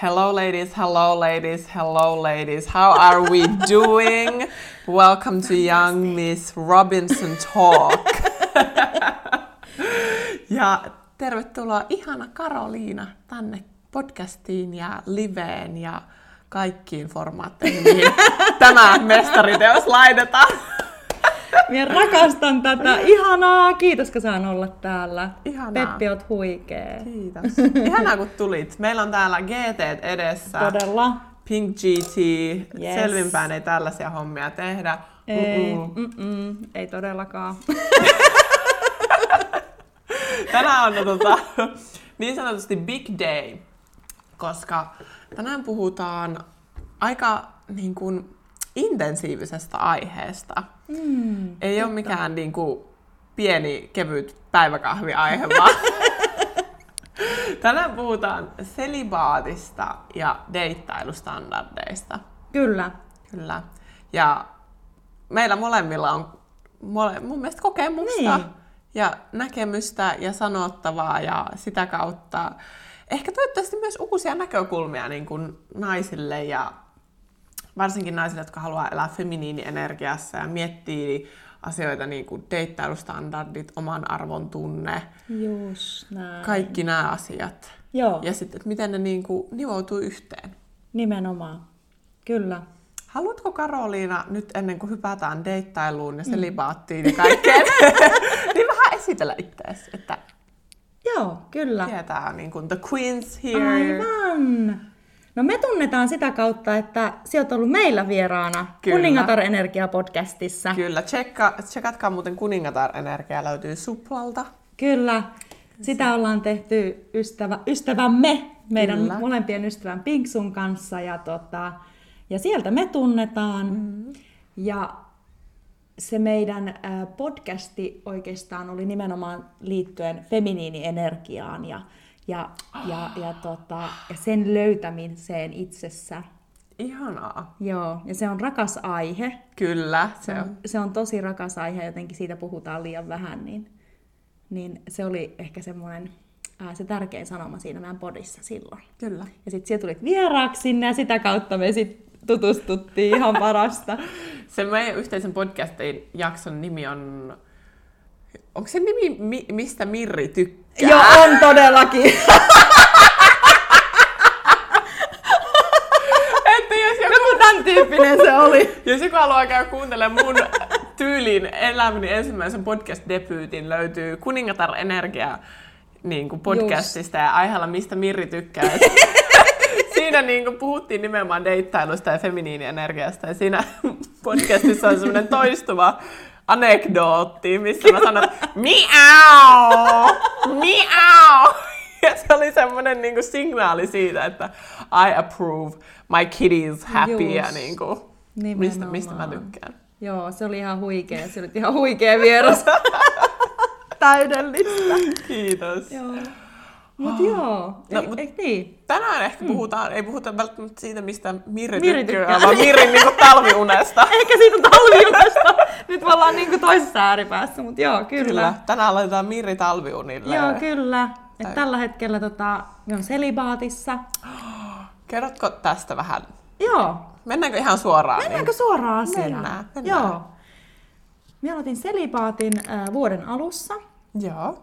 Hello, ladies, hello, ladies, hello, ladies. How are we doing? Welcome to Young Miss Robinson Talk. ja tervetuloa ihana Karoliina tänne podcastiin ja liveen ja kaikkiin formaatteihin, mihin tämä mestariteos laitetaan. Minä rakastan tätä. Ihanaa. Kiitos, kun saan olla täällä. Ihanaa. Peppi, oot huikee. Kiitos. Ihanaa, kun tulit. Meillä on täällä GT edessä. Todella. Pink GT. Yes. Selvinpäin ei tällaisia hommia tehdä. Ei, Mm-mm. mm-mm, ei todellakaan. Tänään on tota, niin sanotusti big day, koska tänään puhutaan aika niin kuin, intensiivisestä aiheesta. Mm, Ei ole mikään niin kuin, pieni, kevyt päiväkahviaihe, vaan tänään puhutaan selibaatista ja deittailustandardeista. kyllä. Kyllä. Ja meillä molemmilla on mole, mun mielestä kokemusta Niin. ja näkemystä ja sanottavaa ja sitä kautta ehkä toivottavasti myös uusia näkökulmia niin kuin naisille ja varsinkin naisille, jotka haluaa elää feminiinienergiassa ja miettii asioita niin kuin deittailustandardit, oman arvon tunne, Just näin. kaikki nämä asiat. Joo, Ja sitten, että miten ne niin kuin nivoutuu yhteen. nimenomaan. Kyllä. Haluatko Karoliina nyt ennen kuin hypätään deittailuun ja selibaattiin ja kaikkeen, niin vähän esitellä itseäsi, että Joo, kyllä. tietää niin kuin the queens here. Aivan. No me tunnetaan sitä kautta, että sä oot ollut meillä vieraana Kyllä. Kuningatar Energia-podcastissa. Kyllä, tsekka, tsekatkaa muuten Kuningatar-energia löytyy Suplalta. Kyllä. Sitä ollaan tehty ystävä, ystävämme, meidän Kyllä. Molempien ystävän Pinksun kanssa. Ja, tota, ja sieltä me tunnetaan. Mm. Mm-hmm. Ja se meidän podcasti oikeastaan oli nimenomaan liittyen feminiinienergiaan ja, ja, ja, ja, tota, ja sen löytämiseen itsessä. Ihanaa. Joo, ja se on rakas aihe. Kyllä, se Se on. se on tosi rakas aihe, jotenkin siitä puhutaan liian vähän, niin, niin se oli ehkä semmoinen ää, se tärkein sanoma siinä meidän podissa silloin. Kyllä. Ja sitten siellä tulit vieraaksi sinne ja sitä kautta me sitten tutustuttiin ihan parasta. Se meidän yhteisen podcastin jakson nimi on... Onko se nimi, mi, mistä Mirri tykkää? Joo, on todellakin. Että jos joku Joku tämän tyyppinen se oli. Jos joku haluaa käydä kuuntelemaan mun tyylin elämäni ensimmäisen podcast-debyytin, löytyy Kuningatar Energia niin kuin podcastista ja aiheella Mistä Mirri tykkää. Siinä niin kuin puhuttiin nimenomaan deittailusta ja feminiinienergiasta ja siinä podcastissa on semmoinen toistuva anekdootti, missä mä sanon, miau, miau. Ja se oli semmoinen niin kuin signaali siitä, että I approve, my kitty is happy ja Just. niin kuin, mistä, mistä mä tykkään. Joo, se oli ihan huikea. Se oli ihan huikea vieras. Täydellistä. Kiitos. Joo. Mut joo, No, no, mut- eikö niin? Tänään ehkä puhutaan, ei puhuta välttämättä siitä, mistä Mirri, Mirri tykkää, vaan Mirrin niin kuin talviunesta. Ehkä siitä talviunesta. Nyt me ollaan niinku toisessa ääripäässä, mutta joo, kyllä. Kyllä. Tänään laitetaan Mirri talviunille. Joo, kyllä. Et tällä hetkellä tota, on selibaatissa. Kerrotko tästä vähän? Joo. Mennäänkö ihan suoraan? Mennäänkö suoraan asiaan? Mennään, mennään. Joo. Minä aloitin selibaatin äh, vuoden alussa. Niin? Joo.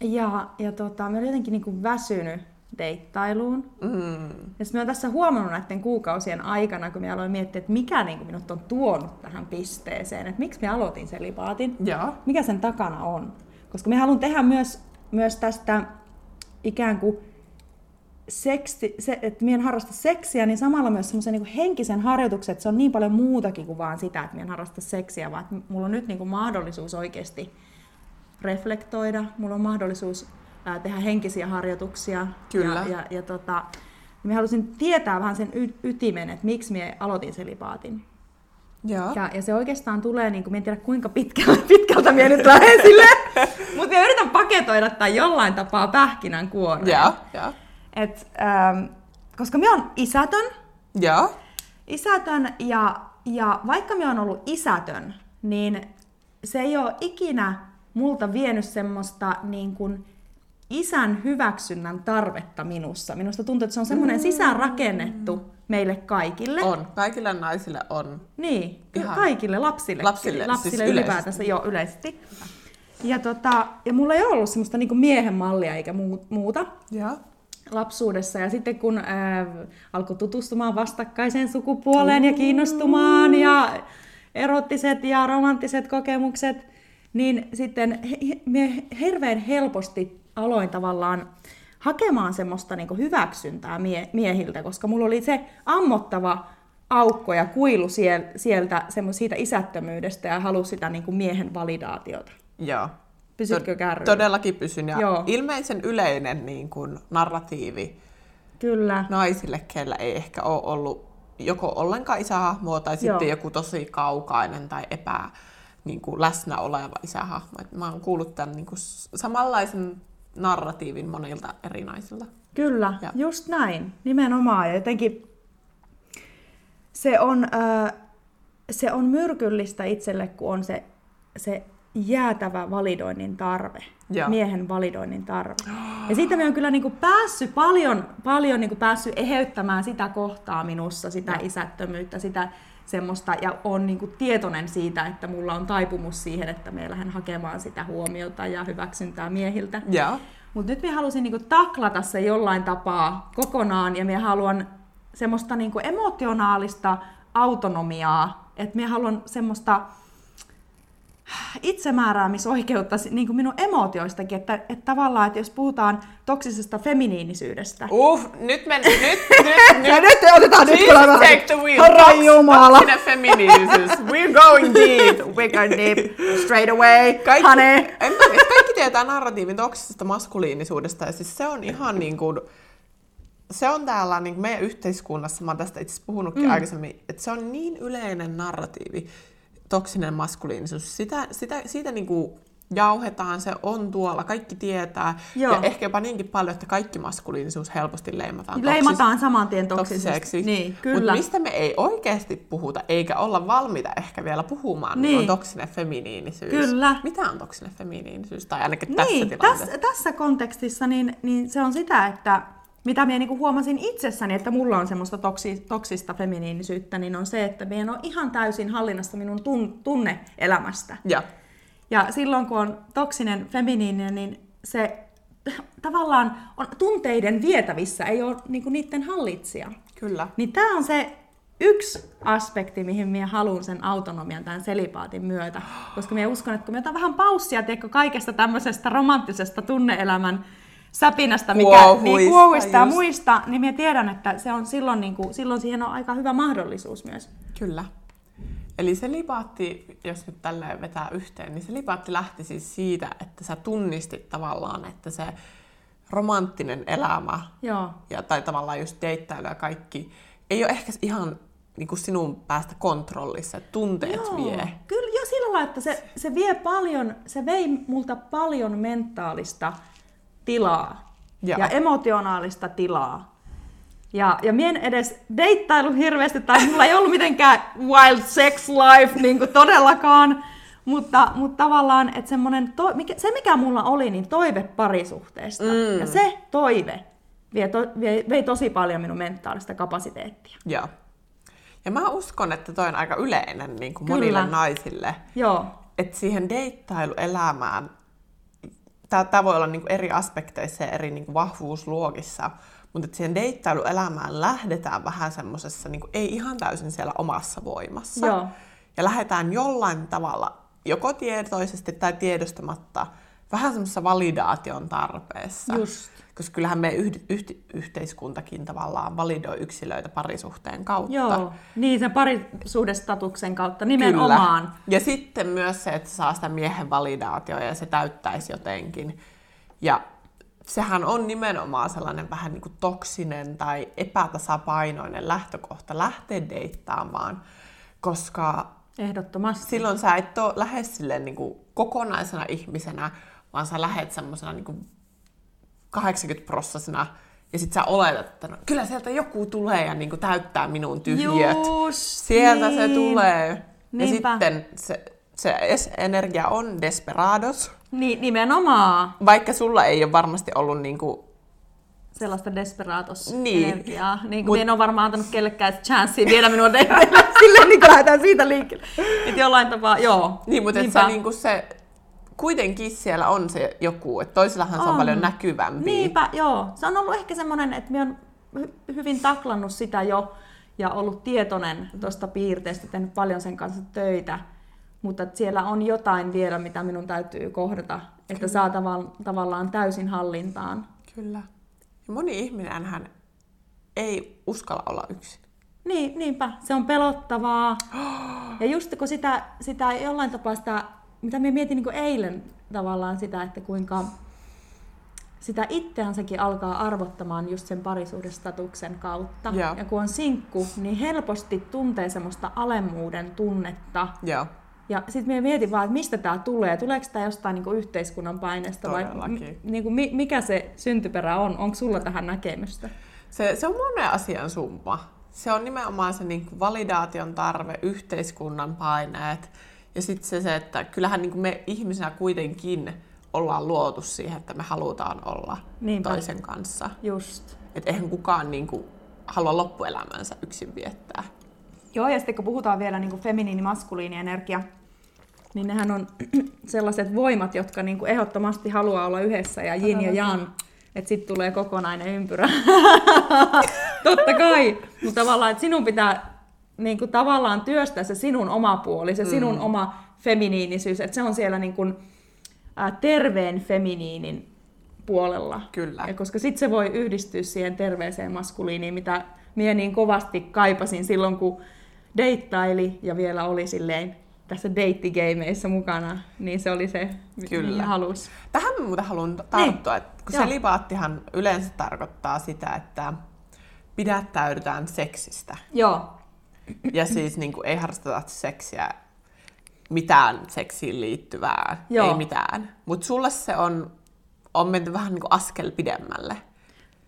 Ja, ja tota, mä olin jotenkin niinku väsynyt deittailuun. Mm. Ja mä oon tässä huomannut näiden kuukausien aikana, kun mä aloin miettiä, että mikä niinku minut on tuonut tähän pisteeseen, että miksi mä aloitin selibaatin. Joo. mikä sen takana on. Koska me haluan tehdä myös, myös tästä ikään kuin seksi, se, että minä en harrasta seksiä, niin samalla myös semmoisen niin henkisen harjoituksen, että se on niin paljon muutakin kuin vaan sitä, että minä en harrasta seksiä, vaan että mulla on nyt niin kuin mahdollisuus oikeasti reflektoida, mulla on mahdollisuus ää, tehdä henkisiä harjoituksia. Kyllä. Ja, ja, ja tota, minä halusin tietää vähän sen y- ytimen, että miksi minä aloitin selibaatin. Joo. Ja, ja se oikeastaan tulee, niin kuin, en tiedä kuinka pitkältä, pitkältä minä nyt lähden sille, mutta minä yritän paketoida tai jollain tapaa pähkinän kuoreen. Joo. Joo. Et, ähm, koska minä olen isätön, Joo. isätön ja, ja vaikka minä olen ollut isätön, niin se ei ole ikinä multa vienyt semmoista niin kuin isän hyväksynnän tarvetta minussa. Minusta tuntuu, että se on semmoinen sisäänrakennettu meille kaikille. On. Kaikille naisille on. Niin, Ihan. kaikille lapsille. Lapsille, lapsille siis ylipäätänsä, joo, yleisesti. Ja, tota, ja mulla ei ollut semmoista niinku miehen mallia eikä muu- muuta Joo. lapsuudessa. Ja sitten kun äh, alkoi tutustumaan vastakkaiseen sukupuoleen ja kiinnostumaan ja erottiset ja romanttiset kokemukset, niin sitten me hirveän helposti aloin tavallaan hakemaan semmoista niin hyväksyntää mie, miehiltä, koska mulla oli se ammottava aukko ja kuilu siel, sieltä semmo, siitä isättömyydestä ja halusi sitä niin miehen validaatiota. Joo. Pysytkö kärryllä? Todellakin pysyn. Ja Joo. ilmeisen yleinen niin kuin, narratiivi Kyllä. naisille, kellä ei ehkä ole ollut joko ollenkaan isähahmoa tai sitten Joo. joku tosi kaukainen tai epä niin kuin läsnä oleva isähahmo. Et mä oon kuullut tämän niin kuin, samanlaisen narratiivin monilta eri naisilta. Kyllä, Ja. just näin, nimenomaan. Ja jotenkin se on, äh, se on myrkyllistä itselle, kun on se, se jäätävä validoinnin tarve, Joo. miehen validoinnin tarve. Ja siitä me on kyllä niinku päässyt paljon, paljon niinku päässyt eheyttämään sitä kohtaa minussa, sitä Joo. isättömyyttä, sitä semmoista, ja on niinku tietoinen siitä, että mulla on taipumus siihen, että me lähden hakemaan sitä huomiota ja hyväksyntää miehiltä. Joo. Mutta nyt minä halusin niinku taklata se jollain tapaa kokonaan ja minä haluan semmoista niinku emotionaalista autonomiaa, että minä haluan semmoista itsemääräämisoikeutta niin kuin minun emotioistakin, että, että tavallaan, että jos puhutaan toksisesta feminiinisyydestä, Uh, nyt men, nyt, nyt, Ja nyt. nyt otetaan nyt kyllä vähän- take the wheel. Herra Jumala. Toksinen feminiinisyys. We're going deep. we go deep, straight away, Kaikki, honey. en kaikki tietää narratiivin toksisesta maskuliinisuudesta ja siis se on ihan niin kuin, se on täällä niin meidän yhteiskunnassa, mä oon tästä itse puhunutkin mm. aikaisemmin, että se on niin yleinen narratiivi, toksinen maskuliinisuus. Sitä, sitä, siitä niin kuin jauhetaan, se on tuolla, kaikki tietää. Joo. Ja ehkä jopa niinkin paljon, että kaikki maskuliinisuus helposti leimataan Leimataan saman tien toksiseksi. toksiseksi. Niin, Mutta mistä me ei oikeasti puhuta, eikä olla valmiita ehkä vielä puhumaan, niin, Niin. on toksinen feminiinisyys. Kyllä. Mitä on toksinen feminiinisyys? Tai ainakin tässä Niin, tilanteessa. tässä, tässä kontekstissa niin, niin se on sitä, että mitä minä niinku huomasin itsessäni, että mulla on semmoista toksi, toksista feminiinisyyttä, niin on se, että minä en ole ihan täysin hallinnassa minun tun, tunne-elämästä. Ja. Ja silloin kun on toksinen feminiininen, niin se tavallaan on tunteiden vietävissä, ei ole niinku niiden hallitsija. Kyllä. Niin tämä on se yksi aspekti, mihin minä haluan sen autonomian tämän selipaatin myötä. Koska minä uskon, että kun me otan vähän paussia tiedätkö, kaikesta tämmöisestä romanttisesta tunneelämän säpinästä, mikä Kuohuista niin kuohuista ja muista, niin minä tiedän, että se on silloin, niin kuin, silloin siihen on aika hyvä mahdollisuus myös. Kyllä. Eli se lipaatti, jos nyt tälleen vetää yhteen, niin se lipaatti lähti siis siitä, että sä tunnistit tavallaan, että se romanttinen elämä Joo. ja, tai tavallaan just deittailu ja kaikki ei ole ehkä ihan niin kuin sinun päästä kontrollissa, että tunteet Joo, vie. Kyllä, jo sillä lailla, että se, se vie paljon, se vei multa paljon mentaalista tilaa Joo. ja emotionaalista tilaa. Ja, ja mien edes deittailu hirveästi, tai mulla ei ollut mitenkään wild sex life niin kuin todellakaan, mutta, mutta tavallaan, että semmonen to, mikä, se mikä mulla oli, niin toive parisuhteesta. Mm. Ja se toive vie to, vie, vei tosi paljon minun mentaalista kapasiteettia. Joo. Ja mä uskon, että toi on aika yleinen niin kuin Kyllä. monille naisille, Joo, että siihen deittailuelämään, tämä voi olla niin kuin eri aspekteissa ja eri niin kuin vahvuusluokissa, mutta että siihen deittailuelämään lähdetään vähän semmoisessa, niin kuin, ei ihan täysin siellä omassa voimassa. Joo. Ja lähdetään jollain tavalla, joko tietoisesti tai tiedostamatta, vähän semmoisessa validaation tarpeessa. Just. Koska kyllähän me yh- yh- yhteiskuntakin tavallaan validoi yksilöitä parisuhteen kautta. Joo, niin sen parisuhdestatuksen kautta nimenomaan. Kyllä. Ja sitten myös se, että saa sitä miehen validaatioa ja se täyttäisi jotenkin. Ja sehän on nimenomaan sellainen vähän niin kuin toksinen tai epätasapainoinen lähtökohta lähteä deittaamaan, koska Ehdottomasti. silloin sä et ole lähde silleen niin kuin kokonaisena ihmisenä, vaan sä lähet semmoisena niin kuin 80-prossasena ja sit sä oletat, että no, kyllä sieltä joku tulee ja niin kuin täyttää minun tyhjöt. Just Sieltä se niin. tulee. Niinpä. Ja sitten se, se energia on desperados, Niin, nimenomaan vaikka sulla ei ole varmasti ollut niinku sellaista desperatos Niin. energiaa. Niin Mut- kuin en ole varmaan antanut kellekään chanssiä viedä minua dateille. Silleen niin kuin lähdetään siitä liikkeelle. Että jollain tapaa, joo. Niin, mutta et Niinpä. se, niinku se, kuitenkin siellä on se joku, että toisillahan se on On. paljon näkyvämpi. Niinpä, joo. Se on ollut ehkä semmoinen, että minä olen hy- hyvin taklannut sitä jo ja ollut tietoinen tuosta piirteestä, tehnyt paljon sen kanssa töitä. Mutta että siellä on jotain vielä, mitä minun täytyy kohdata, että saa taval- tavallaan täysin hallintaan. Kyllä. Ja moni ihminen hän ei uskalla olla yksin. Niin, niinpä. Se on pelottavaa. Ja just kun sitä, sitä jollain tapaa sitä, mitä minä mietin niin kuin eilen tavallaan sitä, että kuinka sitä itseänsäkin alkaa arvottamaan just sen parisuhdestatuksen kautta. Joo. Ja kun on sinkku, niin helposti tuntee semmoista alemmuuden tunnetta. Joo. Ja sitten minä mietin vaan, että mistä tämä tulee. Tuleeko tämä jostain niin kuin yhteiskunnan paineesta vai Todellakin. niin kuin, mi- mikä se syntyperä on? Onko sulla tähän näkemystä? Se, se on monen asian summa. Se on nimenomaan se niin kuin validaation tarve, yhteiskunnan paineet ja sitten se, se, että kyllähän niin kuin me ihmisenä kuitenkin ollaan luotu siihen, että me halutaan olla Niinpä. toisen kanssa. Just. Et eihän kukaan niin kuin, halua loppuelämänsä yksin viettää. Joo, ja sitten kun puhutaan vielä niin kuin feminiini-maskuliini-energia, niin nehän on sellaiset voimat, jotka niin kuin ehdottomasti haluaa olla yhdessä, ja yin ja yang, että sitten tulee kokonainen ympyrä. Totta kai, mutta tavallaan, että sinun pitää niin kuin tavallaan työstää se sinun oma puoli, se sinun oma feminiinisyys, että se on siellä niin kuin, ää, terveen feminiinin puolella. Kyllä. Ja koska sitten se voi yhdistyä siihen terveeseen maskuliiniin, mitä minä niin kovasti kaipasin silloin, kun deittaili ja vielä oli silleen tässä deittigeimeissä mukana, niin se oli se, Kyllä. mihin halus. Tähän mä muuten haluan tarttua, että kun Joo. selibaattihan yleensä tarkoittaa sitä, että pidättäydytään seksistä. Joo, Ja siis niin kuin, ei harrasteta seksiä mitään seksiin liittyvää, Joo. ei mitään. Mutta sulle se on, on menty vähän niin kuin askel pidemmälle.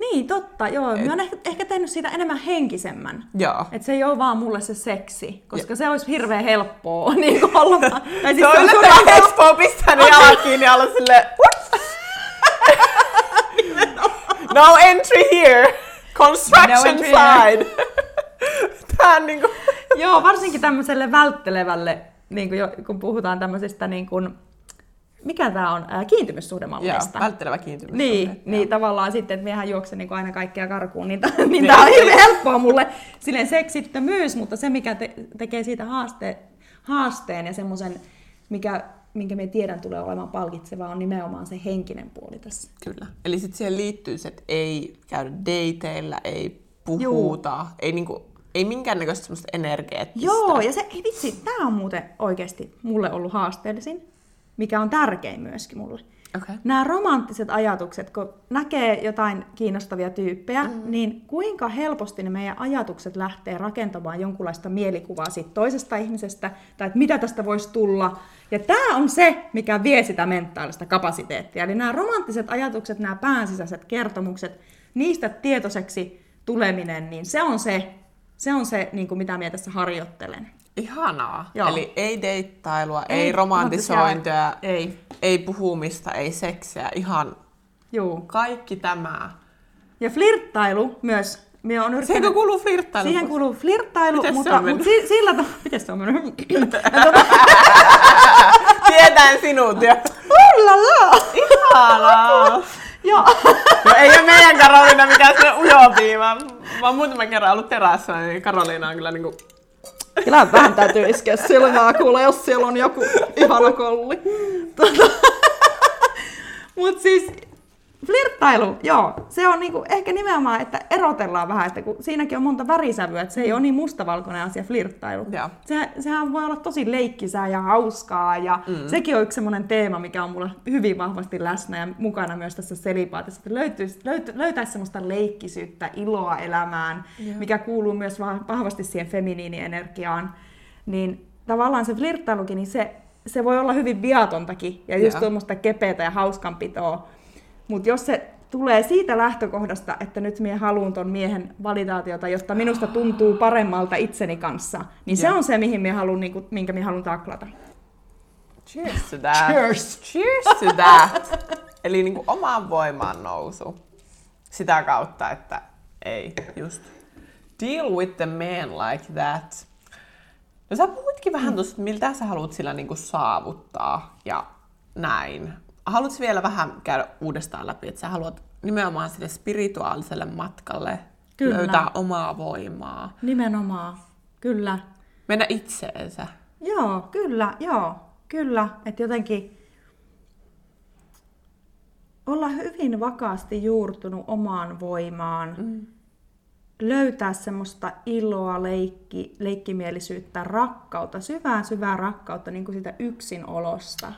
niin totta, joo. Minä olen ehkä, ehkä tehnyt siitä enemmän henkisemmän. Joo. Että se ei ole vaan mulle se seksi, koska se olisi hirveän helppoa niin kuin olla. Tai siis Se on sulle- yllättävän helppoa pistää ne jalat kiinni ja olla silleen? No entry here! Construction No entry here. Side! Tää on niinku... Joo, varsinkin tämmöiselle välttelevälle, niin kuin jo, kun puhutaan tämmöisestä, niin kuin, mikä tämä on, Joo, kiintymyssuhdemalleista. välttelevä kiintymys. Niin, niin tavallaan sitten, että miehän juokse niin aina kaikkea karkuun, niin, niin, Niin. niin tämä on hirveän helppoa mulle silleen seksittömyys, mutta se mikä te, tekee siitä haaste, haasteen ja semmoisen, mikä, minkä me tiedän tulee olemaan palkitsevaa, on nimenomaan se henkinen puoli tässä. Kyllä. Eli sitten siihen liittyy se, että ei käydä dateilla, ei puhuta, ei, niinku, ei minkäännäköistä semmoista energeettistä. Joo, ja se, ei vitsi, tämä on muuten oikeasti mulle ollut haasteellisin, mikä on tärkein myöskin mulle. Okay. Nämä romanttiset ajatukset, kun näkee jotain kiinnostavia tyyppejä, mm. niin kuinka helposti ne meidän ajatukset lähtee rakentamaan jonkunlaista mielikuvaa siitä toisesta ihmisestä, tai että mitä tästä voisi tulla. Ja tämä on se, mikä vie sitä mentaalista kapasiteettia. Eli nämä romanttiset ajatukset, nämä päänsisäiset kertomukset, niistä tietoiseksi tuleminen, niin se on se, se, on se niin kuin mitä minä tässä harjoittelen. Ihanaa. Joo. Eli ei deittailua, ei, Ei romantisointia, Ei. ei puhumista, ei seksiä, ihan Juu. kaikki tämä. Ja flirttailu myös. Minä on Siihenkö kuuluu flirttailu? Siihen kuuluu flirttailu, Mites se mutta, on mennyt? mutta si- sillä tavalla... Miten se on mennyt? Tietään sinut ja... Ullala! Ihanaa! Joo. No ei ole meidän Karoliina mikään se ujopi, vaan mä oon muutaman kerran ollut terässä, niin Karoliina on kyllä niinku... Kyllä vähän täytyy iskeä silmää, kuule, jos siellä on joku ihana kolli. Tota, Mut siis flirttailu, joo, se on niinku ehkä nimenomaan, että erotellaan vähän, että kun siinäkin on monta värisävyä, että se ei ole niin mustavalkoinen asia flirttailu. Joo. Se, sehän voi olla tosi leikkisää ja hauskaa ja mm. sekin on yksi semmoinen teema, mikä on mulla hyvin vahvasti läsnä ja mukana myös tässä selipaatissa, että löytyisi, löyt, löytäisi semmoista leikkisyyttä, iloa elämään, Joo. mikä kuuluu myös va- vahvasti siihen feminiinienergiaan. Niin tavallaan se flirttailukin, niin se, se voi olla hyvin viatontakin ja just Joo. tuommoista kepeätä ja hauskanpitoa. Mutta jos se tulee siitä lähtökohdasta, että nyt minä haluan ton miehen validaatiota, jotta minusta tuntuu paremmalta itseni kanssa, niin se Joo. on se, mihin minä haluan, niin kuin, minkä minä haluan taklata. Cheers to that. Cheers. Cheers to that. Eli niin kuin omaan voimaan nousu. Sitä kautta, että ei, just. Deal with the man like that. No sä puhuitkin vähän tuosta, että miltä sä haluat sillä niin kuin saavuttaa ja näin. Haluatko vielä vähän käydä uudestaan läpi, että sä haluat nimenomaan sille spirituaaliselle matkalle Kyllä. löytää omaa voimaa, Nimenomaan. Kyllä. mennä itseensä. Joo, kyllä, joo, kyllä. Että jotenkin olla hyvin vakaasti juurtunut omaan voimaan, mm. löytää semmoista iloa, leikki, leikkimielisyyttä, rakkautta, syvää syvää rakkautta niin kuin sitä yksinolosta.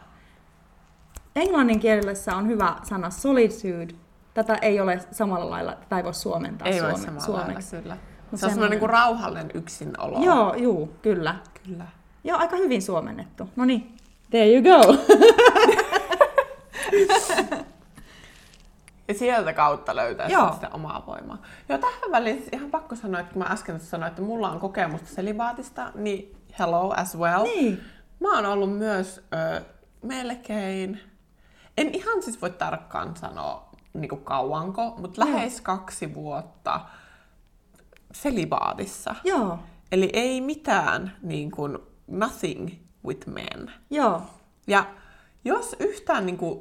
Englannin kielessä on hyvä sana solitude. Tätä ei ole samalla lailla, tätä ei voi suomentaa Ei suome- samalla suomeksi. lailla, kyllä. Mut Se on semmoinen semmoinen- niin rauhallinen yksinolo. Joo, juu, kyllä. Kyllä. Joo, aika hyvin suomennettu. No niin, there you go. Ja sieltä kautta löytää Joo. sitä omaa voimaa. Joo, tähän väliin siis ihan pakko sanoa, että kun mä äsken sanoin, että mulla on kokemusta selibaatista, niin hello as well. Niin. Mä oon ollut myös ö, melkein, en ihan siis voi tarkkaan sanoa niin kuin kauanko, mutta lähes kaksi vuotta selibaatissa. Joo, Eli ei mitään niin kuin nothing with men. joo. Ja jos yhtään niin kuin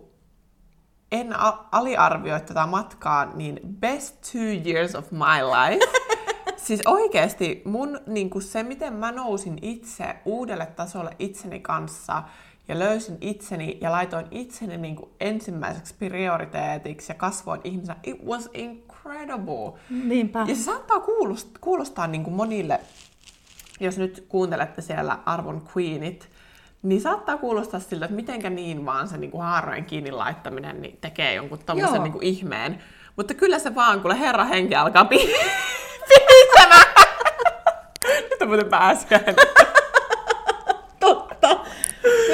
en aliarvioi tätä matkaa, niin best two years of my life. siis oikeasti mun niin kuin se, miten mä nousin itse uudelle tasolle itseni kanssa ja löysin itseni ja laitoin itseni niin kuin ensimmäiseksi prioriteetiksi ja kasvoin ihmisenä, it was incredible. Niinpä. Ja se saattaa kuulostaa, kuulostaa niin kuin monille, jos nyt kuuntelette siellä arvon queenit, niin saattaa kuulostaa siltä, että mitenkä niin vaan se niin kuin haarojen kiinni laittaminen niin tekee jonkun tommosen niin kuin ihmeen. Mutta kyllä se vaan, kun herra henki alkaa pi- pihisemään. Nyt on muuten pääsiäinen.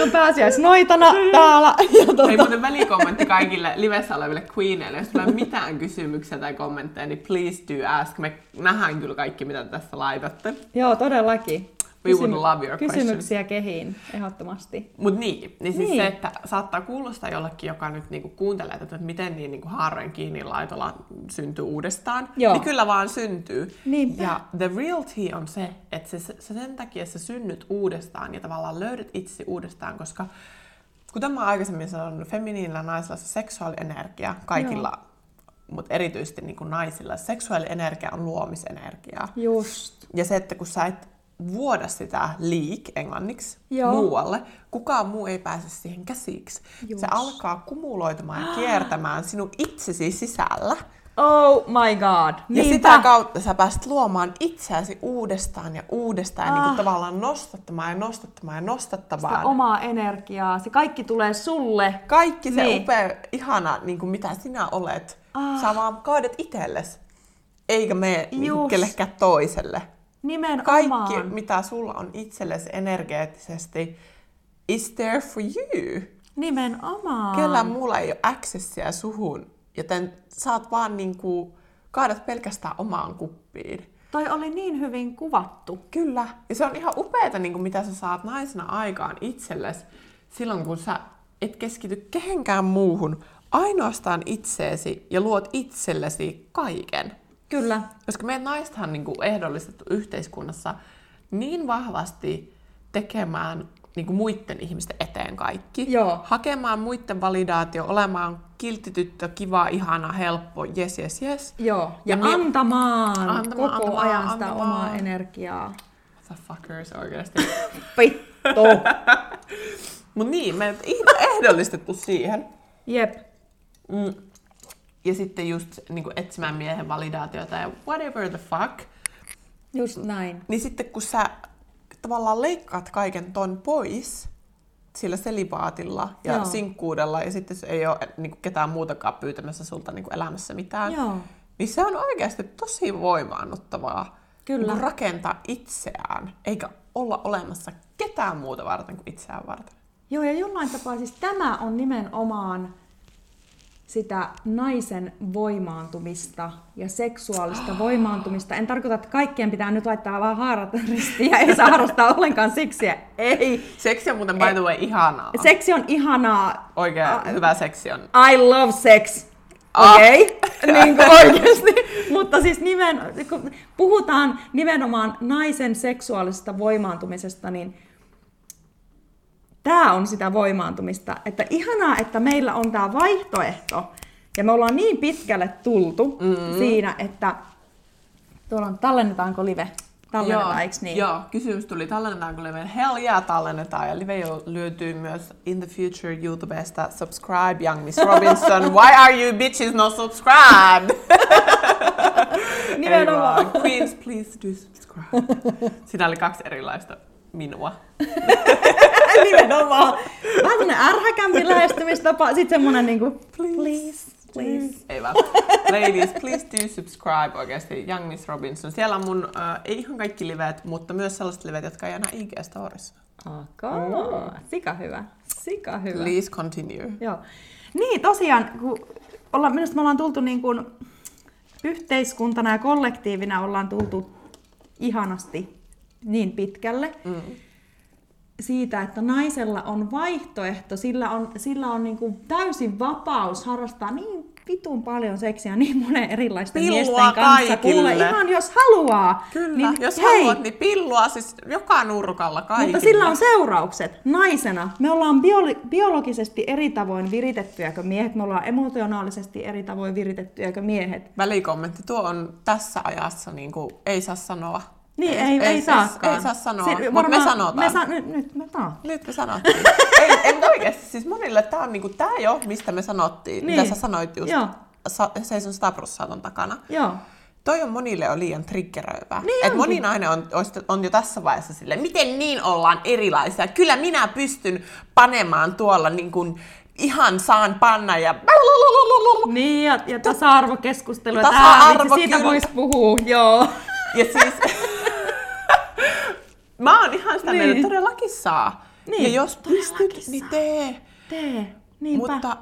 On pääsiäisnoitana täällä. Ja Hei tota, muuten välikommentti kaikille livessä oleville queeneille. Jos tulee mitään kysymyksiä tai kommentteja, niin please do ask. Me nähdään kyllä kaikki, mitä tässä laitatte. joo, todellakin. We would love your Kysymyksiä kehiin, ehdottomasti. Mut niin, niin siis Niin. se, että saattaa kuulostaa jollekin, joka nyt niinku kuuntelee tätä, että miten niin niinku haarojen kiinni laitolla syntyy uudestaan, Joo. niin kyllä vaan syntyy. Niinpä. Ja the real tea on se, että se, se sen takia sä synnyt uudestaan ja tavallaan löydät itse uudestaan, koska kuten mä aikaisemmin sanoin, feminiinillä naisilla se seksuaalienergia kaikilla, mutta erityisesti niin kuin naisilla, se seksuaalienergia on luomisenergiaa. Just. Ja se, että kun sä et vuoda sitä leak englanniksi Joo. muualle, kukaan muu ei pääse siihen käsiksi. Just. Se alkaa kumuloitumaan ja kiertämään sinun itsesi sisällä. Oh my god. Ja Niinpä. sitä kautta sä pääset luomaan itseäsi uudestaan ja uudestaan ja niin Ah. kuin tavallaan nostattamaan ja nostattamaan ja nostattamaan. Sitä omaa energiaa. Se kaikki tulee sulle. Kaikki se Niin. upea, ihana, niin kuin mitä sinä olet, Ah. sä vaan kaadat itsellesi. Eikä mene niin kellekään toiselle. Nimenomaan. Kaikki, mitä sulla on itsellesi energeettisesti, is there for you. Nimenomaan. Kellään muulla ei ole accessia suhun, joten saat vaan niinku, kaadat pelkästään omaan kuppiin. Toi oli niin hyvin kuvattu. Kyllä. Ja se on ihan upeeta, niin kuin mitä sä saat naisena aikaan itsellesi silloin, kun sä et keskity kehenkään muuhun, ainoastaan itseesi ja luot itsellesi kaiken. Kyllä. Koska meidän naistahan niin kuin ehdollistettu yhteiskunnassa niin vahvasti tekemään niin kuin muiden ihmisten eteen kaikki. Joo. Hakemaan muiden validaatio, olemaan kiltityttö, kiva, ihana, helppo, yes, yes, yes. Joo. Ja, Ja antamaan, Antamaan, koko antamaan, ajan sitä antamaan. omaa energiaa. The fuckers oikeasti. Vittu. Mut niin, me ehdollistettu siihen. Jep. Mm. Ja sitten just niin kuin etsimään miehen validaatiota ja whatever the fuck. Just näin. Niin sitten kun sä tavallaan leikkaat kaiken ton pois sillä selibaatilla ja Joo. sinkkuudella ja sitten se ei ole niin kuin ketään muutakaan pyytämässä sulta niin kuin elämässä mitään, Joo. niin se on oikeasti tosi voimaannuttavaa Kyllä. niin rakentaa itseään, eikä olla olemassa ketään muuta varten kuin itseään varten. Joo, ja jollain tapaa siis tämä on nimenomaan sitä naisen voimaantumista ja seksuaalista voimaantumista. En tarkoita, että kaikkien pitää nyt laittaa vaan haarat ristiin ja ei saa harrastaa ollenkaan seksiä. Ei. Seksi on muuten by the way ihanaa. Seksi on ihanaa. Oikein hyvä seksi on. I love sex. Ah. Okei, okay. niin kuin oikeasti. Mutta siis nimen, kun puhutaan nimenomaan naisen seksuaalisesta voimaantumisesta, niin tämä on sitä voimaantumista. Että ihanaa, että meillä on tämä vaihtoehto. Ja me ollaan niin pitkälle tultu mm-hmm. siinä, että tuolla on, tallennetaanko live? Tallennetaan, eikö niin? Joo, kysymys tuli, tallennetaanko live? Hell yeah, tallennetaan. Ja live jo löytyy myös In the Future YouTubesta. Subscribe, Young Miss Robinson. Why are you bitches not subscribed? Nimenomaan. Ei vaan. Queens, please do subscribe. Siinä oli kaksi erilaista minua. Nimenomaan. Vähän tämmönen ärhäkämpi lähestymistapa, sitten semmonen niinku, please, please. please. Ei vaan. Ladies, please do subscribe oikeasti Young Miss Robinson. Siellä on mun, äh, ei ihan kaikki livet, mutta myös sellaiset livet, jotka ei enää IG-storissa. Okay. Sika hyvä. Sika hyvä. Please continue. Joo. Niin, tosiaan, kun olla, minusta me ollaan tultu niin kuin yhteiskuntana ja kollektiivina ollaan tultu ihanasti niin pitkälle mm. Siitä, että naisella on vaihtoehto, sillä on, sillä on niin kuin täysin vapaus harrastaa niin vitun paljon seksiä niin monen erilaisten Pillua miesten kanssa. kaikille. Kuule, ihan jos haluaa. Kyllä, niin, jos hei, haluat, niin pillua siis joka nurkalla kaikille. mutta sillä on seuraukset. Naisena me ollaan biolo- biologisesti eri tavoin viritettyjä kuin miehet, me ollaan emotionaalisesti eri tavoin viritettyjä kuin miehet. Välikommentti, tuo on tässä ajassa niin kuin, ei saa sanoa. Niin, ei, ei, ei saaskaan. Ei saa sanoa, Si- mutta me varmaan- sanotaan. Me sa- nyt, nyt me sanotaan. Nyt me sanottiin. ei, ei mutta oikeasti, siis monille tämä on niinku, tää jo, mistä me sanottiin, niin. Mitä sä sanoit just. Joo. Sa, seison 100 prosenttia ton takana. Joo. Toi on monille jo liian triggeröivää. Niin Et moni nainen on, on jo tässä vaiheessa silleen, miten niin ollaan erilaisia. Kyllä minä pystyn panemaan tuolla niin kuin, ihan saan panna ja... Niin, ja, ja tasa-arvokeskustelu. että Tasa-arvo, ää, vitsi, siitä voisi puhua, joo. Ja siis... mä oon ihan sitä Niin. mieltä, että todellakin saa. Niin, ja jos pystyt, niin saa. tee. Tee, niinpä. Mutta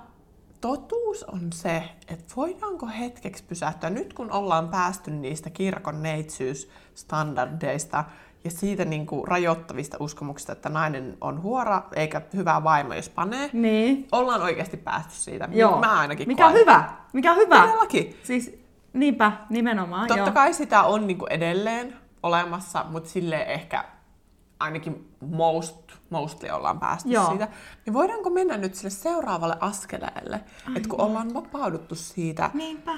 totuus on se, että voidaanko hetkeksi pysähtyä, nyt kun ollaan päästy niistä kirkon neitsyysstandardeista ja siitä niin kuin rajoittavista uskomuksista, että nainen on huora eikä hyvä vaimo, jos panee, Niin. ollaan oikeasti päästy siitä. Joo. Mä ainakin Mikä on hyvä? Mikä on hyvä? Todellakin. Siis niinpä, nimenomaan. Totta joo. kai sitä on niin kuin edelleen olemassa, mutta silleen ehkä ainakin most, mostly ollaan päästy Joo. siitä. Niin voidaanko mennä nyt sille seuraavalle askeleelle, että kun ollaan vapauduttu siitä, Niinpä.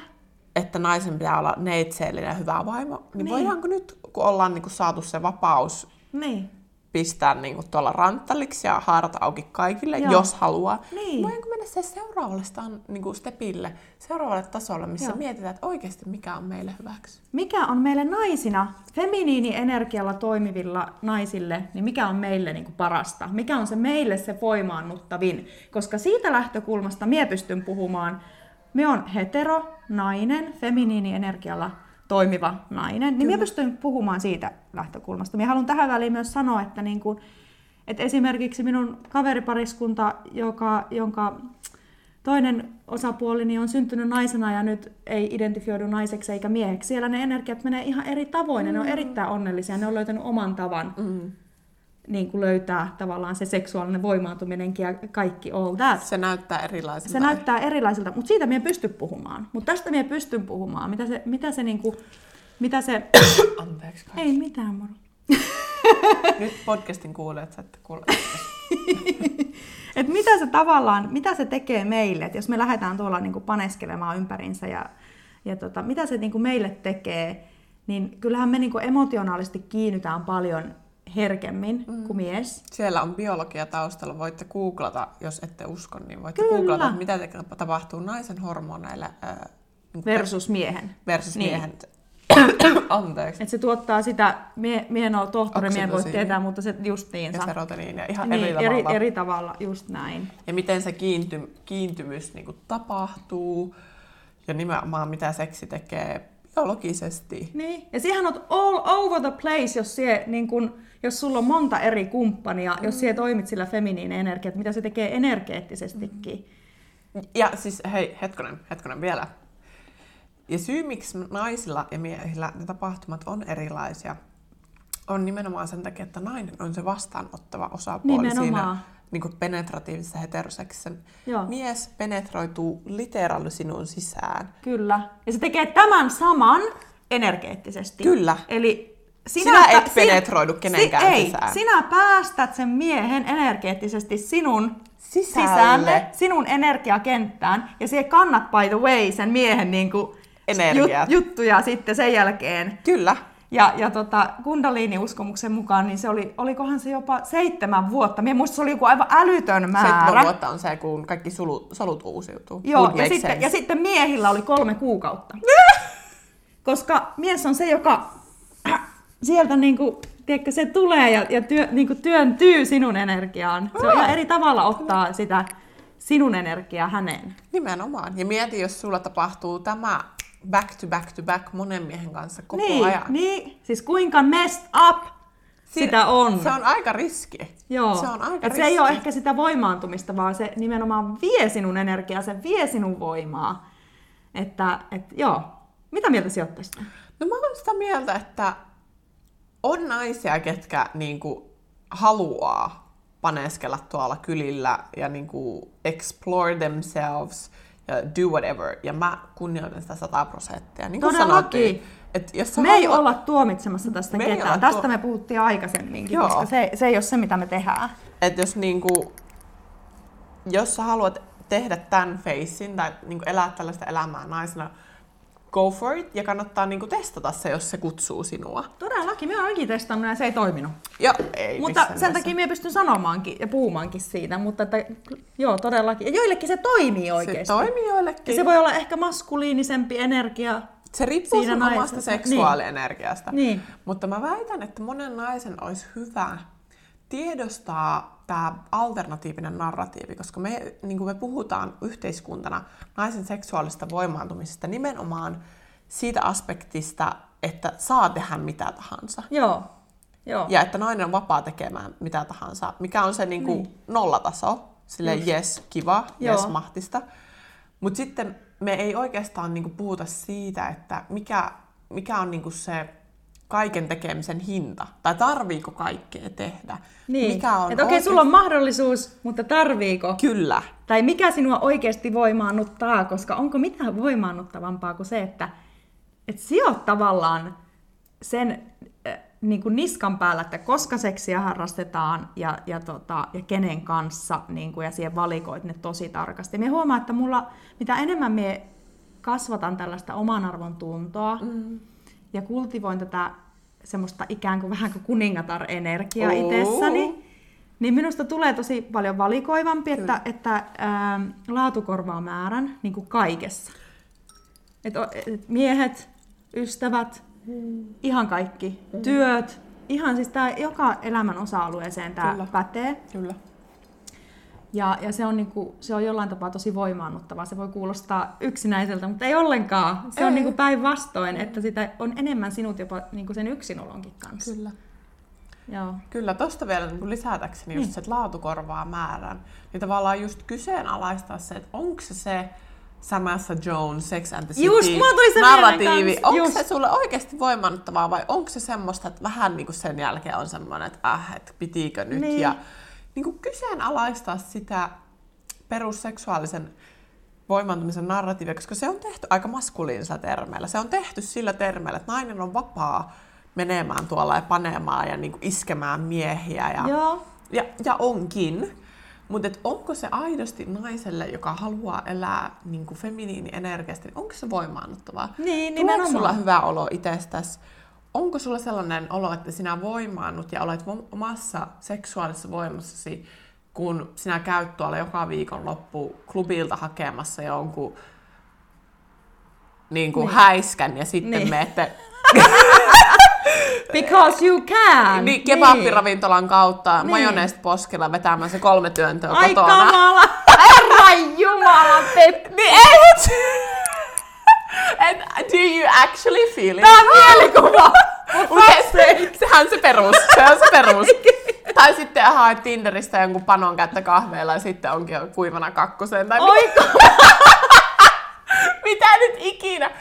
että naisen pitää olla neitseellinen ja hyvä vaimo, niin, Niin. voidaanko nyt, kun ollaan niin kuin saatu se vapaus Niin. Pistää niin kuin tuolla ranttaliksi ja haarat auki kaikille, Joo. jos haluaa. Niin. Voidaanko mennä se seuraavalle stan, niin kuin stepille, seuraavalle tasolle, missä Joo. mietitään, että oikeasti mikä on meille hyväksi. Mikä on meille naisina, feminiini-energialla toimivilla naisille, niin mikä on meille niin kuin parasta? Mikä on se meille se voimaannuttavin? Koska siitä lähtökulmasta mie pystyn puhumaan, me on hetero, nainen, feminiini-energialla toimiva nainen, niin minä pystyn puhumaan siitä lähtökulmasta. Minä haluan tähän väliin myös sanoa, että, niin kuin, että esimerkiksi minun kaveripariskunta, joka, jonka toinen osapuoli niin on syntynyt naisena ja nyt ei identifioidu naiseksi eikä mieheksi. Siellä ne energiat menee ihan eri tavoin ja ne on erittäin onnellisia. Ne on löytänyt oman tavan Mm. Niin kuin löytää tavallaan se seksuaalinen voimaantuminenkin ja kaikki all that. Se näyttää erilaiselta. Se näyttää erilaiselta, mutta siitä minä pystyn puhumaan. Mutta tästä minä pystyn puhumaan. Mitä se, mitä se, niinku, mitä se... Anteeksi kai. Ei mitään, moro. Nyt podcastin kuulijat saatte kuulla. Et mitä se tavallaan, mitä se tekee meille, että jos me lähdetään tuolla niinku paneskelemaan ympärinsä ja, ja tota, mitä se niinku meille tekee, niin kyllähän me niinku emotionaalisesti kiinnytään paljon herkemmin mm. kuin mies. Siellä on biologia taustalla. Voitte googlata, jos ette usko, niin voitte Kyllä. googlata, mitä tapahtuu naisen hormoneille niin kuin Versus miehen. versus Niin. miehen. Anteeksi. Et se tuottaa sitä, mie, mie en ole tohtori, mie en voi tietää, mutta se justiinsa. Ja serotoniinia ihan niin, eri eri, tavalla. eri tavalla, just näin. Ja miten se kiinty, kiintymys niin kuin tapahtuu. Ja nimenomaan mitä seksi tekee biologisesti. Niin. Ja siihen on all over the place, jos, sie, niin kun, jos sulla on monta eri kumppania, mm. jos sie toimit sillä feminiinen energia, että mitä se tekee energeettisestikin. Ja siis hei, hetkonen, hetkonen vielä. Ja syy, miksi naisilla ja miehillä ne tapahtumat on erilaisia, on nimenomaan sen takia, että nainen on se vastaanottava osapuoli Nimenomaan. siinä niin kuin penetratiivisessa heteroseksissä. Joo. Mies penetroituu literaali sinun sisään. Kyllä. Ja se tekee tämän saman energeettisesti. Kyllä. Eli sinä, Sinä et penetroidu kenenkään ei, sisään. sinä päästät sen miehen energeettisesti sinun Sisälle. sisälle, sinun energiakenttään, ja siihen kannat by the way sen miehen niin kuin, Energiat. juttuja sitten sen jälkeen. Kyllä. Ja, ja tota, Kundalini-uskomuksen mukaan, niin se oli, olikohan se jopa seitsemän vuotta. Minä muistan, se oli joku aivan älytön määrä. Seitsemän vuotta on se, kun kaikki sulu, solut uusiutuu. Joo, Would ja sitten, sense. ja sitten miehillä oli kolme kuukautta. Koska mies on se, joka sieltä niinku, tiedätkö, se tulee ja, ja työ, niinku työntyy sinun energiaan. Se on ihan eri tavalla ottaa sitä sinun energiaa häneen. Nimenomaan. Ja mieti, jos sulla tapahtuu tämä back to back to back monen miehen kanssa koko Niin, ajan. niin, siis kuinka messed up Siinä- sitä on. Se on aika riski. Joo. Se on aika Et riski. se ei ole ehkä sitä voimaantumista, vaan se nimenomaan vie sinun energiaa, se vie sinun voimaa. Että, et, joo. Mitä mieltä tästä? No mä oon sitä mieltä, että on naisia, ketkä niinku haluaa paneskella tuolla kylillä ja niinku explore themselves ja do whatever. Ja mä kunnioitan sitä 100 prosenttia. Niin kuin sanottiin, että jos Me ei haluat- olla tuomitsemassa tästä Me ei ketään. olla Tästä tuo- me puhuttiin aikaisemminkin, Joo. koska se, se ei ole se, mitä me tehdään. että jos niinku, jos sä haluat tehdä tämän facein tai niinku elää tällaista elämää naisena, go for it ja kannattaa niinku testata se, jos se kutsuu sinua. Todellakin, me olenkin testannut ja se ei toiminut. Ja ei Mutta sen nimessä. takia minä pystyn sanomaankin ja puhumaankin siitä, mutta että, joo, todellakin. Ja joillekin se toimii se oikeasti. toimii joillekin. ja se voi olla ehkä maskuliinisempi energia. Se riippuu siinä sun naisessa. omasta seksuaalienergiasta. Niin. Mutta mä väitän, että monen naisen olisi hyvä tiedostaa tämä alternatiivinen narratiivi, koska me, niin kuin me puhutaan yhteiskuntana naisen seksuaalista voimaantumisesta nimenomaan siitä aspektista, että saa tehdä mitä tahansa. Joo. Joo. Ja että nainen on vapaa tekemään mitä tahansa, mikä on se niin kuin niin. nollataso, sille yes, kiva, Joo. yes, mahtista. Mutta sitten me ei oikeastaan niin kuin puhuta siitä, että mikä, mikä on niin kuin se kaiken tekemisen hinta, tai tarviiko kaikkea tehdä. Niin. Mikä on että okei, sulla on mahdollisuus, mutta tarviiko? Kyllä. Tai mikä sinua oikeasti voimaannuttaa, koska onko mitään voimaannuttavampaa kuin se, että et sinä oot tavallaan sen äh, niin kuin niskan päällä, että koska seksiä harrastetaan ja, ja, tota, ja kenen kanssa, niin kuin, ja siihen valikoit ne tosi tarkasti. Minä huomaan, että mulla, mitä enemmän me kasvatan tällaista oman arvon tuntoa mm. Ja kultivoin tätä semmoista ikään kuin vähän kuin kuningatar-energiaa Oo. itsessäni, niin minusta tulee tosi paljon valikoivampi, että, että ää, laatu korvaa määrän niin kuin kaikessa. Et, et miehet, ystävät, ihan kaikki, työt, ihan siis tää joka elämän osa-alueeseen tämä Kyllä. pätee. Kyllä. Ja, ja se, on niinku, se on jollain tapaa tosi voimaannuttavaa. Se voi kuulostaa yksinäiseltä, mutta ei ollenkaan. Se Ei. on niinku päinvastoin, että sitä on enemmän sinut jopa niinku sen yksinolonkin kanssa. Kyllä. Joo. Kyllä, tosta vielä niin kuin lisätäkseni just Niin. se, että laatu korvaa määrän. Niin tavallaan just kyseenalaistaa se, että onko se se Samantha Jones, Sex and the City Just, tuli narratiivi, onko se sulle oikeasti voimannuttavaa vai onko se semmoista, että vähän niin kuin sen jälkeen on semmoinen, että äh, että pitikö nyt Niin. ja niin kuin kyseenalaistaa sitä perusseksuaalisen voimaantumisen narratiivia, koska se on tehty aika maskuliinisella termeillä. Se on tehty sillä termeillä, että nainen on vapaa menemään tuolla ja panemaan ja niin kuin iskemään miehiä. Ja, Joo. ja, ja onkin. Mutta onko se aidosti naiselle, joka haluaa elää niin kuin feminiinienergiasta, niin onko se voimaannuttavaa? Niin, Tuleeko nimenomaan. sulla hyvä olo itsestäsi? Onko sulla sellainen olo, että sinä voimaannut ja olet omassa seksuaalisessa voimassasi, kun sinä käyt tuolla joka viikon loppu klubilta hakemassa jonkun niin kuin Niin. häiskän ja sitten Niin. niin. menette Because you can! niin, kebabbiravintolan kautta Niin. majoneesta poskella vetämään se kolme työntöä Ai kotona. kamala! Herran jumala, Peppi! Niin ei. And do you actually feel it? Tää on mielikuva! Se, sehän se perus. Se on se perus. tai sitten sitten haet Tinderistä jonkun panon kättä kahveilla ja sitten onkin jo kuivana kakkosen. Tai Oiko? mitä nyt ikinä?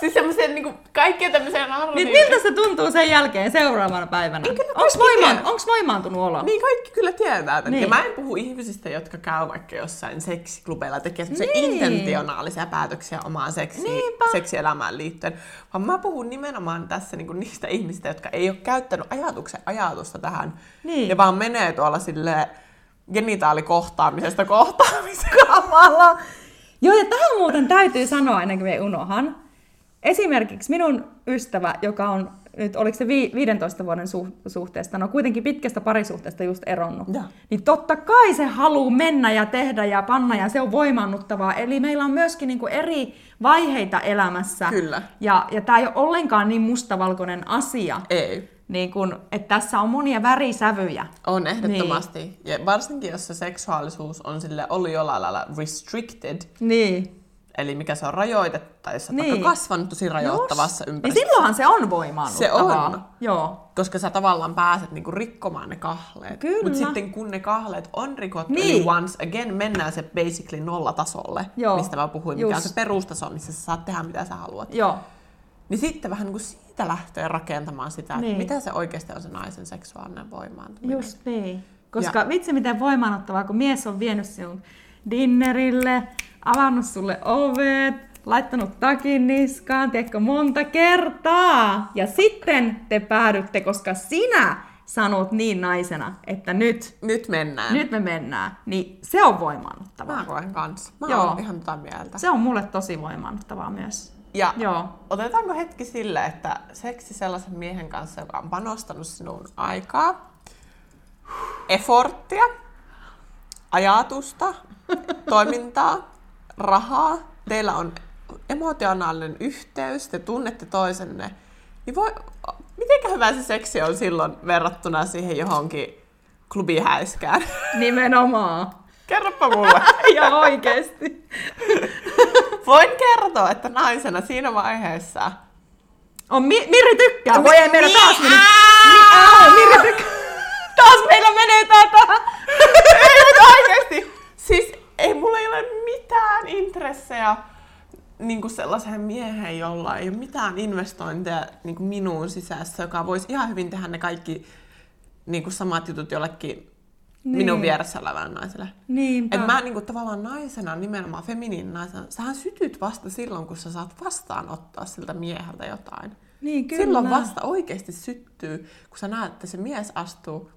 Siis semmoisia niinku, kaikkia tämmöisiä narratiivisia. Niin miltä se tuntuu sen jälkeen seuraavana päivänä? Ne Onko voimaan, onks voimaantunut olo? Niin kaikki kyllä tietää tämän. Niin. Ja mä en puhu ihmisistä, jotka käy vaikka jossain seksiklubeilla tekee semmoisia Niin. intentionaalisia päätöksiä omaan seksi, Niinpä. seksielämään liittyen. Vaan mä puhun nimenomaan tässä niinku niistä ihmisistä, jotka ei ole käyttänyt ajatuksen ajatusta tähän. Niin. Ja vaan menee tuolla sille genitaalikohtaamisesta kohtaamiseen. Kamala. Joo, ja tähän muuten täytyy sanoa ennen kuin me unohan. Esimerkiksi minun ystävä, joka on nyt, oliko se vi- 15 vuoden su- suhteesta, no kuitenkin pitkästä parisuhteesta just eronnut, Joo. niin totta kai se haluaa mennä ja tehdä ja panna ja se on voimaannuttavaa. Eli meillä on myöskin niinku eri vaiheita elämässä. Kyllä. Ja, ja tämä ei ole ollenkaan niin mustavalkoinen asia, Ei. niin kun, että tässä on monia värisävyjä. On ehdottomasti. Niin. Ja varsinkin, jos se seksuaalisuus on sille ollut jollain lailla restricted, Niin. Eli mikä se on oot Niin. vaikka kasvanut tosi rajoittavassa Niin ympäristössä. silloinhan se on voimaannuttavaa. Se on. Joo. Koska sä tavallaan pääset niinku rikkomaan ne kahleet. Kyllä. Mutta sitten kun ne kahleet on rikottu, Niin. eli once again mennään se basically nollatasolle, Joo. mistä mä puhuin, mikä on Just. se perustaso, missä sä saat tehdä mitä sä haluat. Joo. Niin sitten vähän niin siitä lähtee rakentamaan sitä, Niin. että mitä se oikeasti on se naisen seksuaalinen voimaantuminen. Just niin. Koska ja. vitsi miten voimaanottavaa, kun mies on vienyt sinun dinnerille, avannut sulle ovet, laittanut takin niskaan, tiedätkö, monta kertaa. Ja sitten te päädytte, koska sinä sanot niin naisena, että nyt, Nyt mennään. nyt me mennään. Niin se on voimaanottavaa. Mä koen kanssa. Mä Joo. oon ihan tota mieltä. Se on mulle tosi voimaanottavaa myös. Ja Joo. otetaanko hetki sille, että seksi sellaisen miehen kanssa, joka on panostanut sinun aikaa, efforttia, ajatusta, toimintaa, rahaa, teillä on emotionaalinen yhteys, te tunnette toisenne, niin voi, mitenkä hyvä se seksi on silloin verrattuna siihen johonkin klubihäiskään? Nimenomaan. Kerropa mulle. ja oikeesti. Voin kertoa, että naisena siinä vaiheessa On Mi- Mirri tykkää. Voi ei meillä taas meni. Mirri tykkää. Taas meillä menee tätä. ei, mutta oikeesti. Siis ei mulla ei ole mitään intressejä niin kuin sellaiseen mieheen, jolla ei ole mitään investointeja niin kuin minuun sisässä, joka voisi ihan hyvin tehdä ne kaikki niin kuin samat jutut jollekin niin. Minun vieressä olevalle naiselle. Niinpä. Et mä niin kuin, tavallaan naisena, nimenomaan feminiinin naisena, sähän sytyt vasta silloin, kun sä saat vastaanottaa siltä mieheltä jotain. Niin, kyllä. Silloin vasta oikeasti syttyy, kun sä näet, että se mies astuu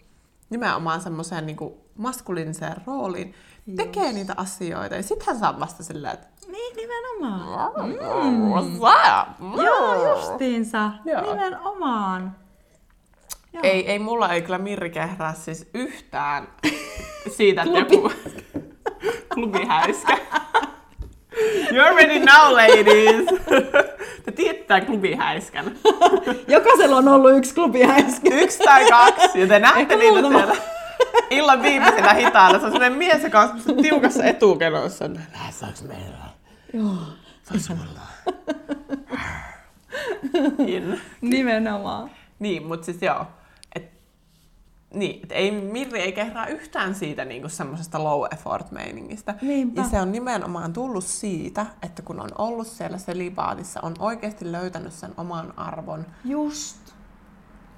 nimenomaan semmoiseen niin maskuliiniseen rooliin, tekee niitä asioita, ja sittenhän oot vasta silleen, että Niin, nimenomaan. mm. Mm. Joo, justiinsa. Joo. Nimenomaan. Joo. Ei, ei mulla ei kyllä Mirri kehrää siis yhtään siitä, että Klubi. joku klubihäiskä. You're ready now, ladies! Te tiedätte tämän klubihäiskän. Jokaisella on ollut yksi klubi äsken. Yksi tai kaksi, ja te näette Ehkä niitä muutama. siellä illan viimeisellä hitaalla. Se on sellainen mies, joka on tiukassa etukenossa. Saaks meillä? Joo. Saaks? In. Nimenomaan. Niin, mutta siis joo. Et, niin, et ei, Mirri ei kehrää yhtään siitä niinku semmoisesta low effort meiningistä. Niinpä. Ja se on nimenomaan tullut siitä, että kun on ollut siellä selibaatissa, on oikeasti löytänyt sen oman arvon. Just.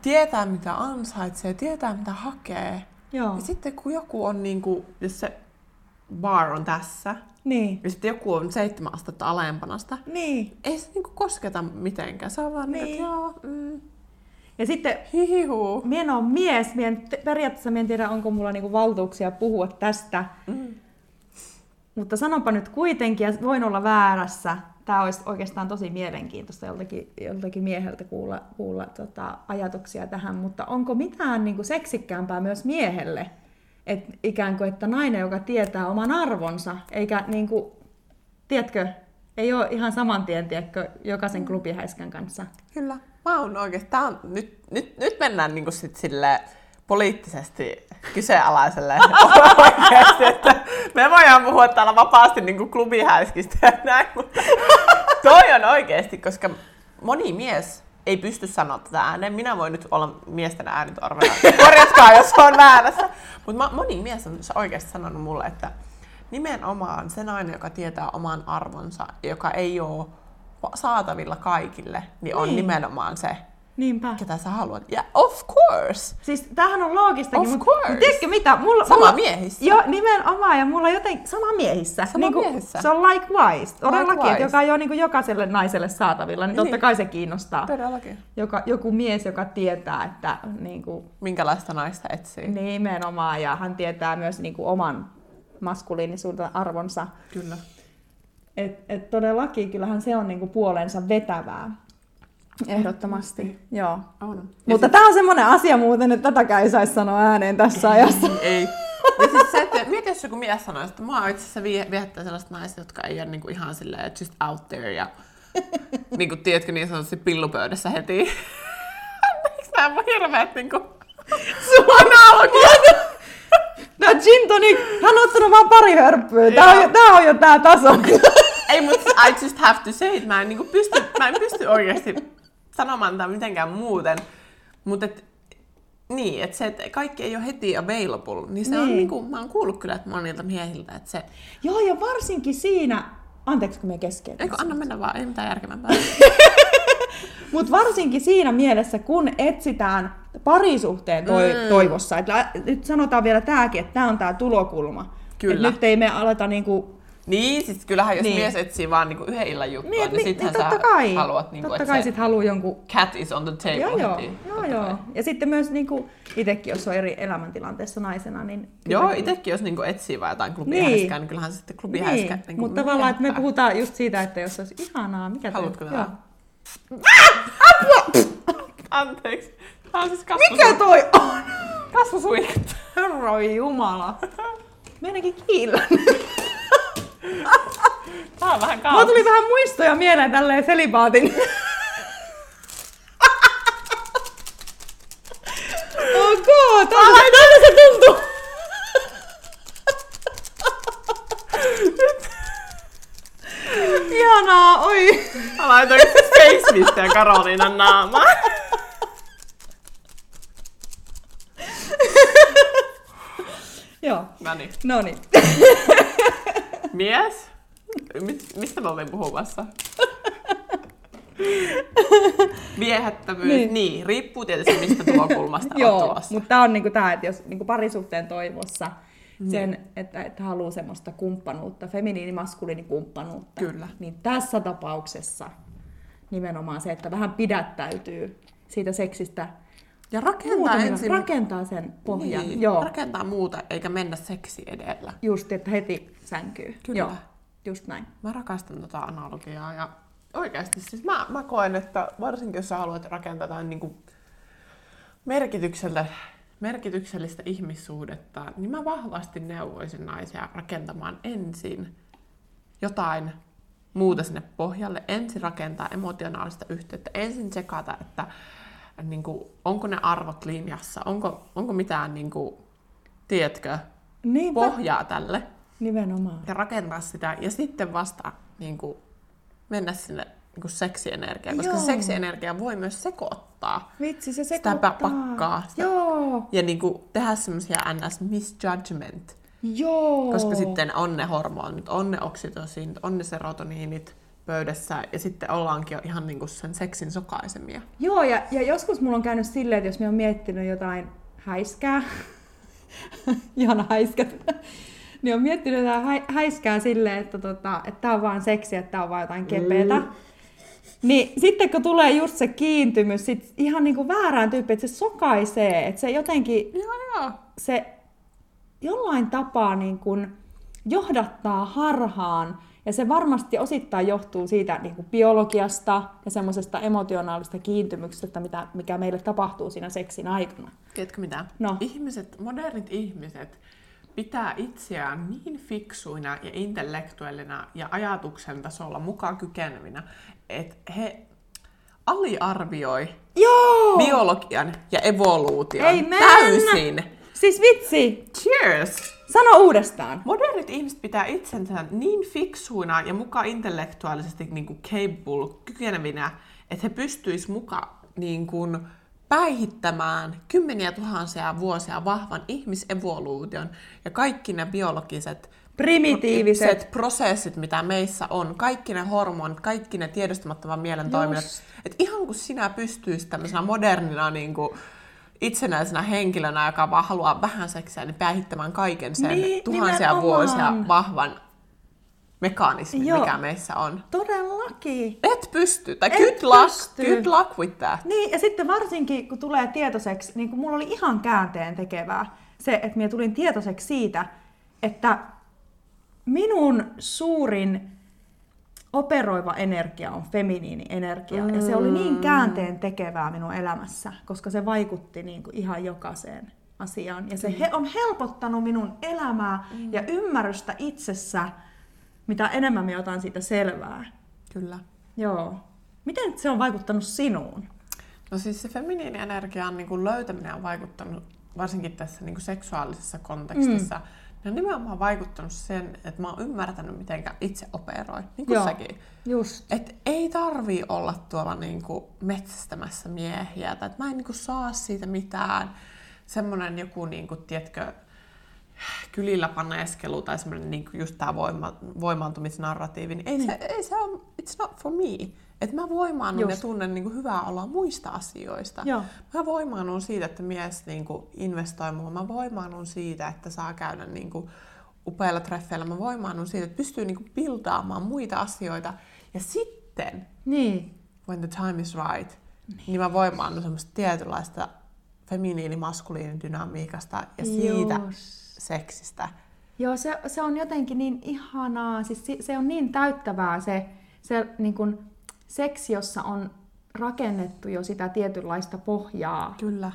Tietää mitä ansaitsee, tietää mitä hakee. Joo. Ja sitten kun joku on niinku, jos se bar on tässä, Niin. ja sitten joku on seitsemän astetta alempana sitä, Niin. ei se niinku kosketa mitenkään. Se on vaan niin, Niin. joo, mm, Ja sitten hihihu. Mien on mies, mien, periaatteessa en tiedä, onko mulla niinku valtuuksia puhua tästä. Mm. Mutta sanonpa nyt kuitenkin, ja voin olla väärässä, tämä olisi oikeastaan tosi mielenkiintoista joltakin, joltakin mieheltä kuulla, kuulla tota, ajatuksia tähän, mutta onko mitään niinku seksikkäämpää myös miehelle? Et ikään kuin, että nainen, joka tietää oman arvonsa, eikä niinku, tiedätkö, ei ole ihan saman tien, tiedätkö, jokaisen klubihäiskän kanssa. Kyllä. Mä oon oikeesti, tää on, nyt, nyt, nyt mennään niinku sit sille poliittisesti kyseenalaiselle oikeasti, että me voidaan puhua täällä vapaasti niinku klubihäiskistä ja näin, mutta toi on oikeesti, koska moni mies ei pysty sanoa tätä ääneen. Minä voin nyt olla miesten äänitorvena. Korjatkaa, jos on väärässä. Mutta moni mies on oikeasti sanonut mulle, että nimenomaan se nainen, joka tietää oman arvonsa, joka ei ole saatavilla kaikille, niin on Niin. nimenomaan se, Niinpä. ketä sä haluat. Ja of course! Siis tämähän on loogistakin, Of mutta course. mut tiedätkö mitä? Mulla, Sama mulla, miehissä. Joo, nimenomaan, ja mulla joten sama miehissä. Sama miehissä. Se on likewise. Todellakin, että joka ei ole niin jokaiselle naiselle saatavilla, niin totta Niin. kai se kiinnostaa. Todellakin. Joka, joku mies, joka tietää, että niin kuin, Minkälaista naista etsii. nimenomaan, ja hän tietää myös niin kuin oman maskuliinisuuden arvonsa. Kyllä. Et, et todellakin, kyllähän se on niin kuin puolensa vetävää. Ehdottomasti, joo. On. Mutta tämä on semmoinen asia muuten, että tätäkään ei saisi sanoa ääneen tässä ajassa. Ei. Ja siis se, että mieti jos joku mies sanoo, että mua itse asiassa vie- viehättää sellaiset naiset, jotka ei ole niinku ihan silleen just out there ja niinku, tiedätkö niin sanotusti pillupöydässä heti. Anteeksi, nämä on hirveät niinku analogiat. Tää gin tonic, hän on ottanut vaan pari hörppyä. Tää on, jo, tää on jo tää taso. Ei, mutta I just have to say, että mä en, niinku pysty, mä en pysty oikeasti sanomaan tätä mitenkään muuten. Mutta et, niin, että se, että kaikki ei ole heti available, niin se on Niin. niinku, mä oon kuullut kyllä, että monilta miehiltä, että se, Joo, ja varsinkin siinä, anteeksi kun me keskeytin. eikö anna mennä vaan, ei mitään järkevämpää. Mutta varsinkin siinä mielessä, kun etsitään parisuhteen toi, Mm. toivossa. Et lä- nyt sanotaan vielä tääkin, että tämä on tämä tulokulma. Kyllä. Et nyt ei me aleta niinku... Niin, siis kyllähän jos Niin. mies etsii vaan niinku yhden illan juttua, niin, Niin, niin niin, sittenhän niin, sä kai. haluat, niinku, totta että kai sit haluaa jonkun... cat is on the table Joo, joo. heti. joo, joo. kai. Ja sitten myös niinku, itsekin, jos on eri elämäntilanteessa naisena, niin... Joo, itsekin jos niinku etsii vaan jotain Niin. klubihäiskää, niin kyllähän se sitten klubihäiskä Niin, niinku mutta tavallaan, että me puhutaan just siitä, että jos olisi ihanaa, mikä toi- Haluatko tätä? Anteeksi. Tää on siis kasvu, Mikä toi on? kasvusuihketta. Herra jumala. Meidänkin kiillä. Tää on vähän Mulla kautta. tuli vähän muistoja mieleen tälleen selibaatin. God, tältä, tältä se tuntuu. Ihanaa, oi. Mä laitoin Face Mistä ja Karoliinan naamaa. Joo, No niin. no niin. Mies? Mistä mä olin puhumassa? Viehättävyys, Niin. niin. niin, riippuu tietysti mistä tulokulmasta Joo, tulossa. mutta tämä on niinku tää, että jos niinku parisuhteen toivossa sen, että, että haluaa semmoista kumppanuutta, feminiini-maskuliinikumppanuutta, Kyllä. niin tässä tapauksessa nimenomaan se, että vähän pidättäytyy siitä seksistä Ja rakentaa ensin... rakentaa sen pohjan. niin, Joo, rakentaa muuta, eikä mennä seksi edellä. just, että heti sänkyy. Kyllä. Joo, just näin. Mä rakastan tota analogiaa ja oikeasti siis mä, mä koen, että varsinkin jos sä haluat rakentaa jotain niin merkityksellä, merkityksellistä ihmissuhdetta, niin mä vahvasti neuvoisin naisia rakentamaan ensin jotain muuta sinne pohjalle. Ensin rakentaa emotionaalista yhteyttä. Ensin tsekata, että niin kuin, onko ne arvot linjassa, onko, onko mitään, niin kuin, tiedätkö, Niinpä, pohjaa tälle nimenomaan. ja rakentaa sitä ja sitten vasta niin kuin, mennä sinne niin kuin seksienergiaan, koska Joo. se seksienergia voi myös sekoittaa Vitsi, se sitä sekoittaa. pakkaa. Sitä, Joo, ja niin kuin, tehdä semmoisia ns. misjudgment, joo. koska sitten on ne hormonit, on ne oksitosinit, on ne serotoniinit pöydässä ja sitten ollaankin jo ihan niin kuin sen seksin sokaisemia. Joo, ja, ja joskus mulla on käynyt silleen, että jos mä oon miettinyt jotain häiskää, ihana häiskät, niin on miettinyt jotain hä- häiskää silleen, että, tota, että tää on vaan seksiä, että tää on vaan jotain kepeätä. Niin sitten kun tulee just se kiintymys, sit ihan niinku väärään tyyppiin, että se sokaisee, että se jotenkin, Joo, joo. se jollain tapaa niin johdattaa harhaan, ja se varmasti osittain johtuu siitä niin kuin biologiasta ja semmoisesta emotionaalista kiintymyksestä, mitä, mikä meille tapahtuu siinä seksin aikana. Tiedätkö mitä? No. Ihmiset, modernit ihmiset pitää itseään niin fiksuina ja intellektuellina ja ajatuksen tasolla mukaan kykenevinä, että he aliarvioi Joo! biologian ja evoluution Ei mennä! täysin. Siis vitsi! Cheers! Sano uudestaan. Modernit ihmiset pitää itsensä niin fiksuina ja mukaan intellektuaalisesti niin kuin capable, kykenevinä, että he pystyis muka niin kuin päihittämään kymmeniä tuhansia vuosia vahvan ihmisevoluution ja kaikki ne biologiset Primitiiviset. prosessit, mitä meissä on, kaikki ne hormonit, kaikki ne tiedostamattoman mielen toiminnat. Et ihan kun sinä pystyisit tämmöisenä modernina niin kuin itsenäisenä henkilönä, joka vaan haluaa vähän seksiä, niin päihittämään kaiken sen Niin, tuhansia nimenomaan. vuosia vahvan mekanismin, Joo. mikä meissä on. Todellakin. Et pysty, tai Et good luck, pysty. good luck with that. Niin, ja sitten varsinkin kun tulee tietoiseksi, niin kuin mulla oli ihan käänteen tekevää se, että minä tulin tietoiseksi siitä, että minun suurin operoiva energia on feminiini energia. Mm. Ja se oli niin käänteen tekevää minun elämässä, koska se vaikutti niin kuin ihan jokaiseen asiaan. Ja se he on helpottanut minun elämää mm. ja ymmärrystä itsessä, mitä enemmän minä otan siitä selvää. Kyllä. Joo. Miten se on vaikuttanut sinuun? No siis se feminiinienergian niin kuin löytäminen on vaikuttanut, varsinkin tässä niin kuin seksuaalisessa kontekstissa, mm. Ne on nimenomaan vaikuttanut sen, että mä oon ymmärtänyt, miten itse operoin, niin kuin Joo. säkin. Just. Et ei tarvii olla tuolla niinku metsästämässä miehiä, tai että mä en niinku saa siitä mitään. Semmoinen joku, niinku, tiedätkö, kylillä paneskelu tai semmoinen niinku just tää voima, voimaantumisnarratiivi, niin ei, se, ei se ole, it's not for me. Että mä voimaannun ja tunnen niinku hyvää olla muista asioista. Joo. Mä voimaannun siitä, että mies niinku investoi mua. Mä voimaannun siitä, että saa käydä niinku upeilla treffeillä. Mä voimaannun siitä, että pystyy niinku piltaamaan muita asioita. Ja sitten, Niin. when the time is right, niin, niin mä voimaannun semmoista tietynlaista feminiini-maskuliinin dynamiikasta ja siitä Just. seksistä. Joo, se, se on jotenkin niin ihanaa, siis si- se on niin täyttävää se, se niin kuin seksi, jossa on rakennettu jo sitä tietynlaista pohjaa. Kyllä.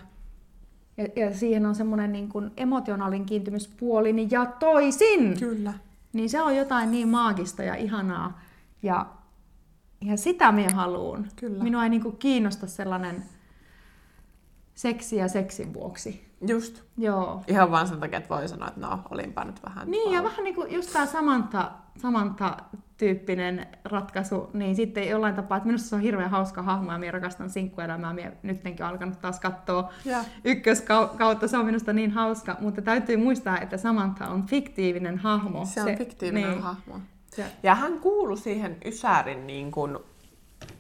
Ja, ja siihen on semmoinen niin kuin emotionaalinen kiintymyspuoli niin ja toisin. Kyllä. Niin se on jotain niin maagista ja ihanaa. Ja, ja sitä minä haluan. Kyllä. Minua ei niin kuin kiinnosta sellainen seksi ja seksin vuoksi. Just. Joo. Ihan vaan sen takia, että voi sanoa, että no, olinpa nyt vähän... Niin, ja vähän niin kuin just tämä Samantha, Samantha-tyyppinen ratkaisu, niin sitten jollain tapaa, että minusta se on hirveän hauska hahmo ja minä rakastan sinkkuelämää. Minä nyttenkin alkanut taas katsoa Ja. ykköskautta, se on minusta niin hauska, mutta täytyy muistaa, että Samantha on fiktiivinen hahmo. Se on fiktiivinen niin. hahmo. Se, Ja hän kuului siihen Ysärin niin kuin,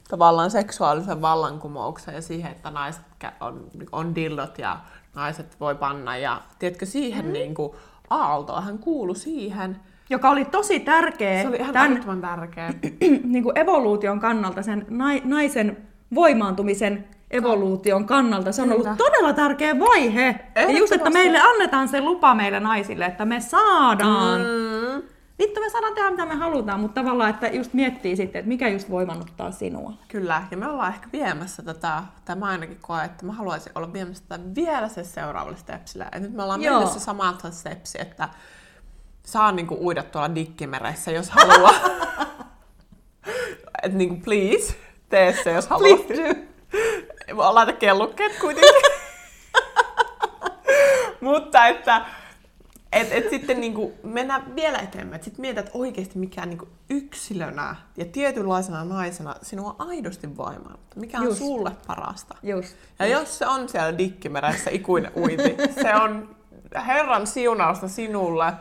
tavallaan seksuaalisen vallankumoukseen ja siihen, että naiset on, on dillot ja naiset voi panna. Ja tiedätkö, siihen mm. niin kuin, aaltoon hän kuului siihen. joka oli tosi tärkeä Se oli ihan tämän tärkeä. niin kuin evoluution kannalta, sen nai, naisen voimaantumisen evoluution kannalta. Se on Kyllä. ollut todella tärkeä vaihe. Ja just, että meille annetaan se lupa meille naisille, että me saadaan. Mm. Vittu, me saadaan tehdä mitä me halutaan, mutta tavallaan, että just miettii sitten, että mikä just voimannuttaa sinua. Kyllä, ja me ollaan ehkä viemässä tätä, tai mä ainakin koen, että mä haluaisin olla viemässä tätä vielä se seuraavalle stepsille. Et nyt me ollaan Joo. mennyt se samalta stepsi, että saa niinku uida tuolla dikkimeressä, jos haluaa. että niinku please, tee se, jos haluat. Mä laita kellukkeet kuitenkin. Mutta että et, et sitten niinku mennään vielä eteenpäin. Sitten että oikeasti mikä niinku yksilönä ja tietynlaisena naisena sinua aidosti voimaa. Mikä on Just. sulle parasta. Just. Ja jos se on siellä dikkimerässä ikuinen uiti, se on Herran siunausta sinulle.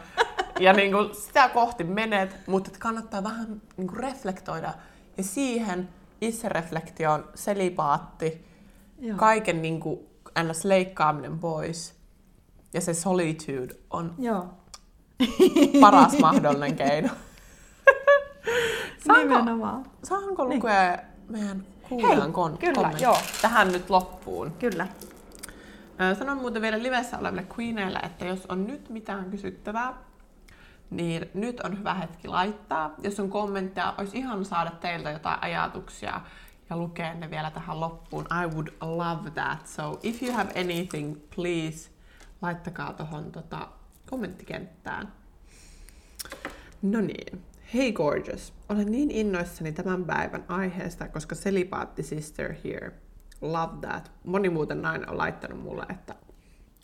Ja niin kuin sitä kohti menet, mutta että kannattaa vähän niin kuin reflektoida. Ja siihen itsereflektioon, selipaatti, Joo. kaiken niin kuin ns. leikkaaminen pois. Ja se solitude on Joo. paras mahdollinen keino. Saanko, Nimenomaan. saanko lukea meidän kuulijan kon- kyllä, joo. tähän nyt loppuun? Kyllä. Sanon muuten vielä livessä oleville queeneille, että jos on nyt mitään kysyttävää, niin nyt on hyvä hetki laittaa. Jos on kommentteja, olisi ihan saada teiltä jotain ajatuksia ja lukea ne vielä tähän loppuun. I would love that. So if you have anything, please laittakaa tuohon tota, kommenttikenttään. No niin. Hei gorgeous. Olen niin innoissani tämän päivän aiheesta, koska celibaatti sister here. Love that. Moni muuten nainen on laittanut mulle, että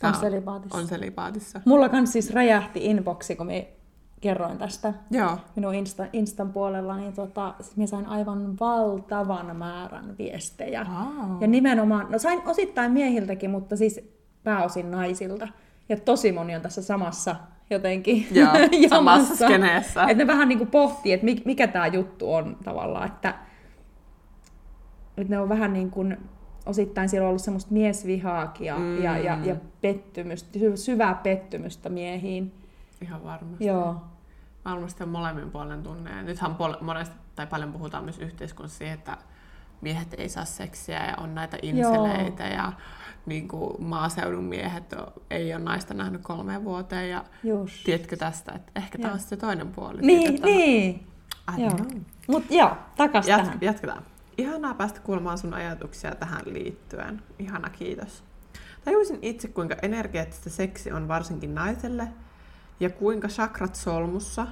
On celibaatissa. On celibaatissa. Mulla kans siis räjähti inboxi, kun me kerroin tästä Joo. minun Insta, Instan puolella, niin tota, siis minä sain aivan valtavan määrän viestejä. Aa. Ja nimenomaan, no sain osittain miehiltäkin, mutta siis pääosin naisilta. Ja tosi moni on tässä samassa jotenkin Joo, samassa jamassa. skeneessä. Että ne vähän niin kuin pohtii, että mi- mikä tämä juttu on tavallaan, että, että ne on vähän niin kuin, osittain siellä on ollut semmoista miesvihaakin ja, mm. ja, ja, ja pettymystä, sy- syvää pettymystä miehiin. Ihan varmasti. Joo. Varmasti on molemmin puolen tunne. Ja nythän pol- monesti tai paljon puhutaan myös yhteiskunnassa siihen, että miehet ei saa seksiä ja on näitä inseleitä ja niin kuin maaseudun miehet on, ei ole naista nähnyt kolmeen vuoteen ja Just. tiedätkö tästä, että ehkä tämä Joo. on sitten toinen puoli. Niin, siitä, että niin. Joo. don't know. Mut joo, takas Jat- tähän. jatketaan. Ihanaa päästä kuulemaan sun ajatuksia tähän liittyen. Ihana, kiitos. Tajusin itse, kuinka energeettistä seksi on varsinkin naiselle ja kuinka chakrat solmussa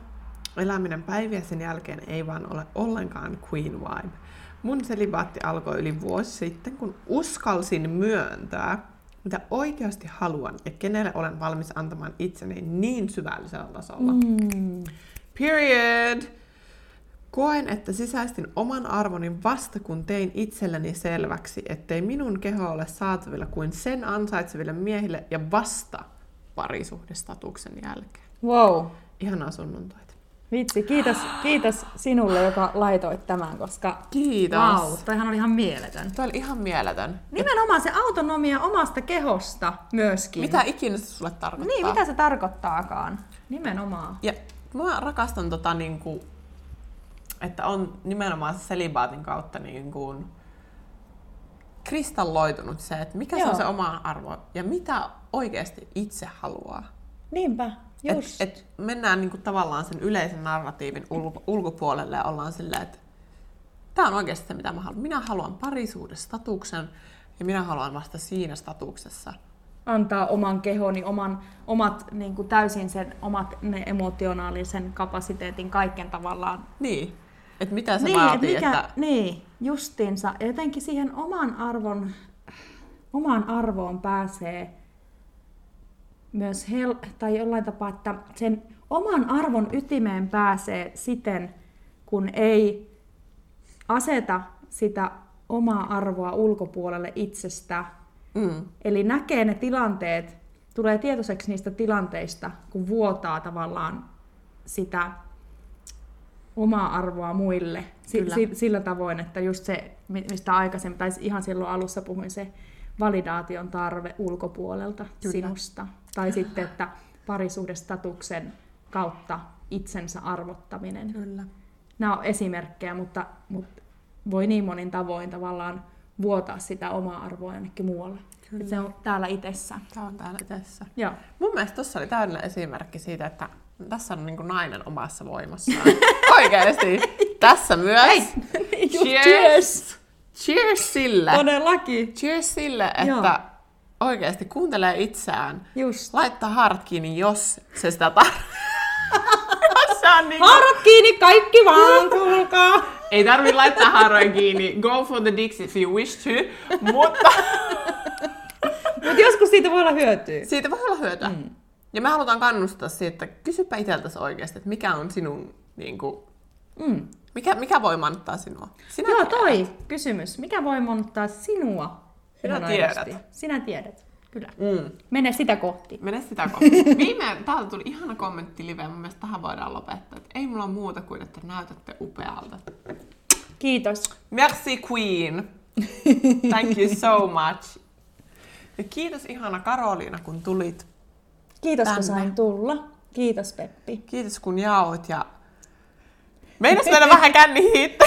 eläminen päiviä sen jälkeen ei vaan ole ollenkaan queen vibe. Mun selibaatti alkoi yli vuosi sitten, kun uskalsin myöntää, mitä oikeasti haluan ja kenelle olen valmis antamaan itseni niin syvällisellä tasolla. Mm. Period. Koen, että sisäistin oman arvoni vasta kun tein itselleni selväksi, ettei minun keho ole saatavilla kuin sen ansaitseville miehille ja vasta parisuhdestatuksen jälkeen. Wow. Ihanaa sunnuntaita. Vitsi, kiitos, kiitos sinulle, joka laitoit tämän, koska Kiitos. wow, toihan oli ihan mieletön. Tuo oli ihan mieletön. Nimenomaan se autonomia omasta kehosta myöskin. Mitä ikinä se sulle tarkoittaa? Niin, mitä se tarkoittaakaan? Nimenomaan. Ja mä rakastan tota niinku, että on nimenomaan se selibaatin kautta niin kuin kristalloitunut se, että mikä se Joo. on se oma arvo ja mitä oikeasti itse haluaa. Niinpä, just. et mennään niinku tavallaan sen yleisen narratiivin ulko, ulkopuolelle ja ollaan silleen, että tämä on oikeasti se, mitä mä haluan. Minä haluan parisuudestatuksen ja minä haluan vasta siinä statuksessa. antaa oman kehoni, oman, omat niin kuin täysin sen omat ne emotionaalisen kapasiteetin kaiken tavallaan. Niin. Että mitä se niin, vaatii, et mikä, että... niin, justiinsa. Ja jotenkin siihen oman arvon, omaan arvoon pääsee myös hel- tai jollain tapaa, että sen oman arvon ytimeen pääsee siten, kun ei aseta sitä omaa arvoa ulkopuolelle itsestä, Mm. Eli näkee ne tilanteet, tulee tietoiseksi niistä tilanteista, kun vuotaa tavallaan sitä omaa arvoa muille. Kyllä. si- sillä tavoin, että just se, mi- mistä aikaisemmin, tai ihan silloin alussa puhuin, se validaation tarve ulkopuolelta Kyllä. sinusta. Tai sitten, että parisuhdestatuksen kautta itsensä arvottaminen. Kyllä. Nämä on esimerkkejä, mutta, mutta voi niin monin tavoin tavallaan vuotaa sitä omaa arvoa jonnekin muualle. Kyllä. Se on täällä itsessä. Tämä on täällä tässä. Joo. Mun mielestä tuossa oli täydellinen esimerkki siitä, että tässä on niin nainen omassa voimassaan. Oikeesti. Tässä myös. Ei, just Cheers. cheers. Cheers sille. Todellakin. Cheers sille, Joo. Oikeasti kuuntelee itseään. Just. Laittaa haarat kiinni, jos se sitä tarvitsee. niin Haarat kiinni, kaikki vaan, kuulkaa. Ei tarvi laittaa haaroja kiinni. Go for the dicks if you wish to. Mutta Mutta joskus siitä voi olla hyötyä. siitä voi olla hyötyä. Mm. Ja me halutaan kannustaa siitä, että kysypä itseltäsi oikeasti, että mikä on sinun, niin kuin, Mm. mikä, mikä voi mannuttaa sinua. Sinä Joo, toi kysymys. Mikä voi monuttaa sinua? Sinä tiedät. Sinä tiedät, kyllä. Mm. Mene sitä kohti. Mene sitä kohti. Viime, täältä tuli ihana kommentti live, mun mielestä tähän voidaan lopettaa. Että ei mulla muuta kuin, että näytätte upealta. Kiitos. Merci Queen. Thank you so much. Ja kiitos ihana Karoliina, kun tulit. Kiitos, Tänne. kun sain tulla. Kiitos, Peppi. Kiitos kun jaoit ja... Meinas mennä vähän känni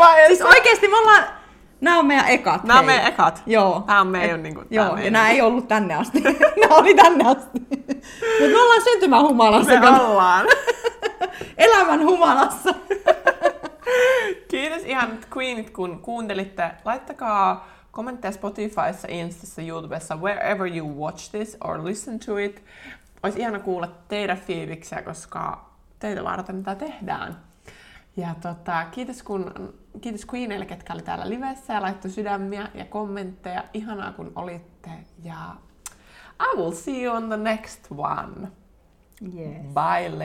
vaiheessa. Siis oikeesti me ollaan... Nämä on meidän ekat. Nämä on meidän ekat. Joo. Tää on meidän niinku... tää Joo, on ja nämä ei ollut tänne asti. nämä oli tänne asti. Mutta me ollaan syntymähumalassa. Me kato. ollaan. Elämän humalassa. Kiitos ihan Queenit, kun kuuntelitte. Laittakaa kommentteja Spotifyssa, Instassa, YouTubessa, wherever you watch this or listen to it. Olisi ihana kuulla teidän fiiliksiä, koska teitä varten tätä tehdään. Ja tota, kiitos, kun, kiitos Queenille, ketkä oli täällä livessä ja laittoi sydämiä ja kommentteja. Ihanaa, kun olitte. Ja I will see you on the next one. Yes. Bye,